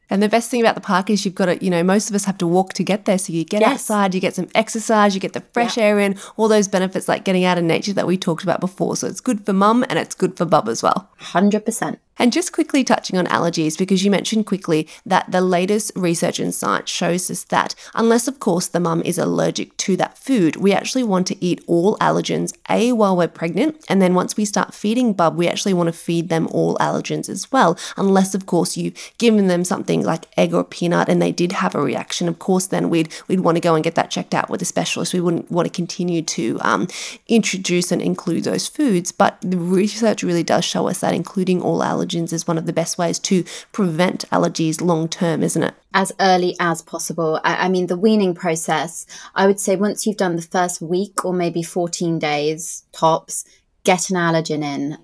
And the best thing about the park is you've got to, you know, most of us have to walk to get there. So you get yes. outside, you get some exercise, you get the fresh yeah. air in, all those benefits like getting out in nature that we talked about before. So it's good for mum and it's good for bub as well. 100%. And just quickly touching on allergies, because you mentioned quickly that the latest research and science shows us that, unless of course the mum is allergic to that food, we actually want to eat all allergens, A, while we're pregnant. And then once we start feeding bub, we actually want to feed them all allergens as well. Unless of course you've given them something like egg or peanut and they did have a reaction, of course, then we'd we'd want to go and get that checked out with a specialist. We wouldn't want to continue to um, introduce and include those foods. But the research really does show us that including all allergens is one of the best ways to prevent allergies long term, isn't it? As early as possible. I, I mean, the weaning process, I would say once you've done the first week or maybe 14 days tops, get an allergen in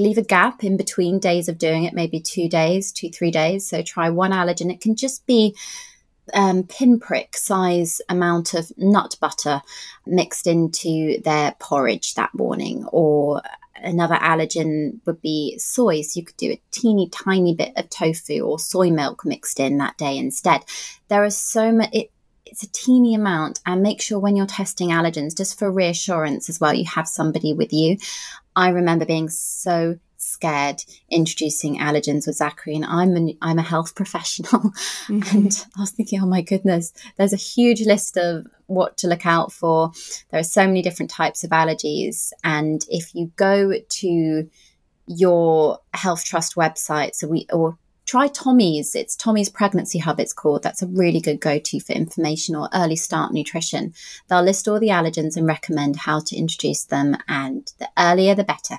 leave a gap in between days of doing it, maybe two days, two, three days. So try one allergen. It can just be um, pinprick size amount of nut butter mixed into their porridge that morning, or another allergen would be soy. So you could do a teeny tiny bit of tofu or soy milk mixed in that day instead. There are so many. It, it's a teeny amount and make sure when you're testing allergens just for reassurance as well you have somebody with you I remember being so scared introducing allergens with Zachary, and I'm a, I'm a health professional, mm-hmm. and I was thinking, oh my goodness, there's a huge list of what to look out for. There are so many different types of allergies, and if you go to your health trust website, so we or try Tommy's. It's Tommy's Pregnancy Hub, it's called. That's a really good go to for information or early start nutrition. They'll list all the allergens and recommend how to introduce them, and the earlier the better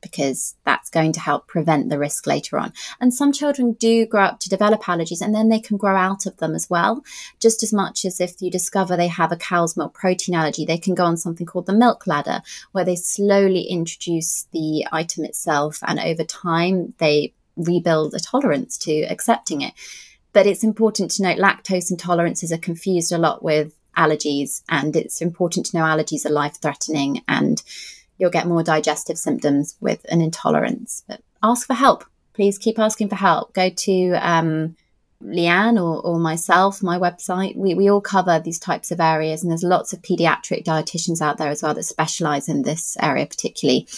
because that's going to help prevent the risk later on. And some children do grow up to develop allergies and then they can grow out of them as well. Just as much as if you discover they have a cow's milk protein allergy, they can go on something called the milk ladder, where they slowly introduce the item itself and over time they rebuild a tolerance to accepting it. But it's important to note lactose intolerances are confused a lot with allergies, and it's important to know allergies are life threatening and you'll get more digestive symptoms with an intolerance. But ask for help. Please keep asking for help. Go to um, Leanne or, or myself, my website. We, we all cover these types of areas, and there's lots of pediatric dietitians out there as well that specialize in this area, particularly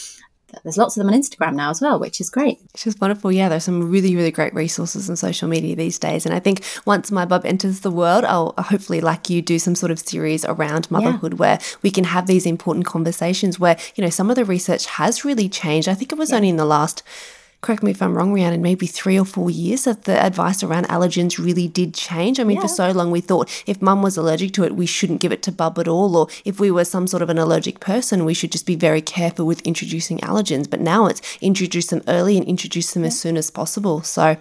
there's lots of them on Instagram now as well, which is great. Which is wonderful. Yeah, there's some really, really great resources on social media these days. And I think once my bub enters the world, I'll hopefully, like you, do some sort of series around motherhood yeah. where we can have these important conversations where, you know, some of the research has really changed. I think it was yeah. only in the last correct me if I'm wrong, Rhiannon, maybe three or four years that the advice around allergens really did change. I mean, yeah. for so long we thought if mum was allergic to it, we shouldn't give it to bub at all, or if we were some sort of an allergic person, we should just be very careful with introducing allergens. But now it's introduce them early and introduce them yeah. as soon as possible. So,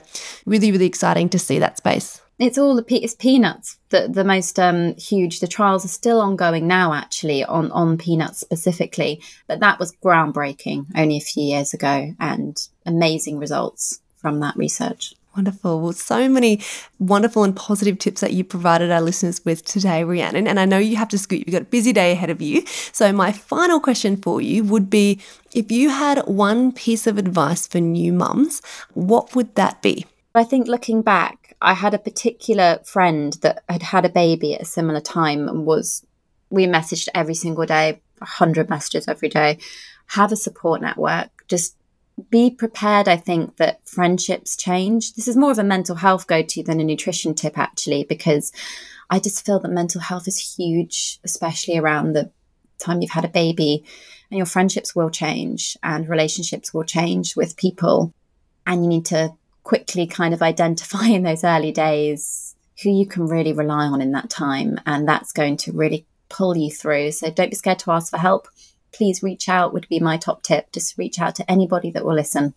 really, really exciting to see that space. It's all the it's peanuts. that the most um, huge. The trials are still ongoing now, actually, on on peanuts specifically. But that was groundbreaking only a few years ago, and amazing results from that research. Wonderful. Well, so many wonderful and positive tips that you provided our listeners with today, Rhiannon. And I know you have to scoot, you've got a busy day ahead of you. So, my final question for you would be if you had one piece of advice for new mums, what would that be? I think looking back, I had a particular friend that had had a baby at a similar time and was, we messaged every single day, 100 messages every day. Have a support network. Just be prepared, I think, that friendships change. This is more of a mental health go to than a nutrition tip, actually, because I just feel that mental health is huge, especially around the time you've had a baby. And your friendships will change and relationships will change with people. And you need to quickly kind of identify in those early days who you can really rely on in that time. And that's going to really pull you through. So don't be scared to ask for help. Please reach out, would be my top tip. Just reach out to anybody that will listen.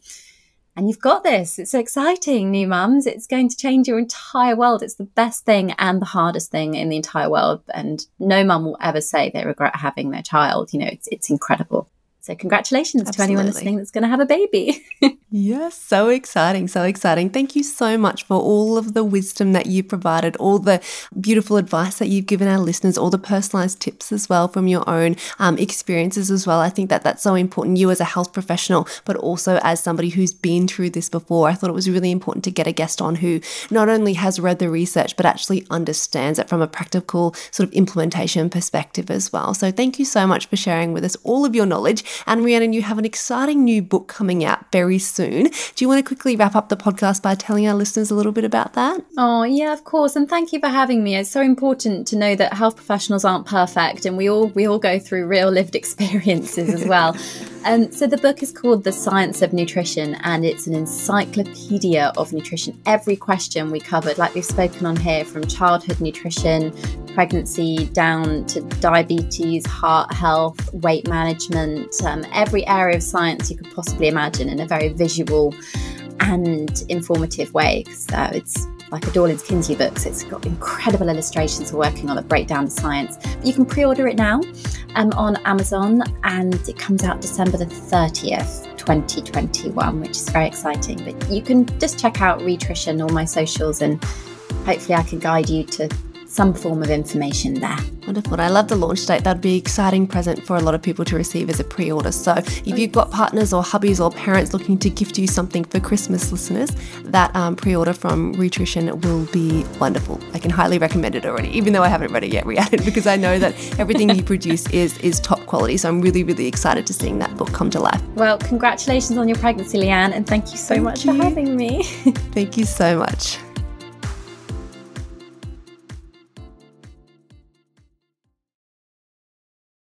And you've got this. It's exciting, new mums. It's going to change your entire world. It's the best thing and the hardest thing in the entire world. And no mum will ever say they regret having their child. You know, it's, it's incredible. So, congratulations Absolutely. to anyone listening that's going to have a baby. yes, so exciting, so exciting. Thank you so much for all of the wisdom that you provided, all the beautiful advice that you've given our listeners, all the personalized tips as well from your own um, experiences as well. I think that that's so important. You as a health professional, but also as somebody who's been through this before, I thought it was really important to get a guest on who not only has read the research, but actually understands it from a practical sort of implementation perspective as well. So, thank you so much for sharing with us all of your knowledge. And Rhiannon, you have an exciting new book coming out very soon. Do you want to quickly wrap up the podcast by telling our listeners a little bit about that? Oh, yeah, of course. And thank you for having me. It's so important to know that health professionals aren't perfect and we all we all go through real lived experiences as well. Um, so the book is called The Science of Nutrition and it's an encyclopedia of nutrition. Every question we covered, like we've spoken on here, from childhood nutrition, pregnancy, down to diabetes, heart health, weight management, um, every area of science you could possibly imagine in a very visual and informative way. So it's like a Dorling Kindersley books. It's got incredible illustrations we're working on that breakdown of science. But you can pre-order it now um, on Amazon, and it comes out December the 30th. 2021, which is very exciting. But you can just check out Rhitrition on my socials, and hopefully, I can guide you to some form of information there. Wonderful. I love the launch date. That'd be an exciting present for a lot of people to receive as a pre order. So, if you've got partners or hubbies or parents looking to gift you something for Christmas, listeners, that um, pre order from Rhitrition will be wonderful. I can highly recommend it already, even though I haven't read it yet, Rhiannon, because I know that everything you produce is, is top quality. So, I'm really, really excited to seeing that book come to life. Well, congratulations on your pregnancy, Leanne, and thank you so thank much you. for having me. thank you so much.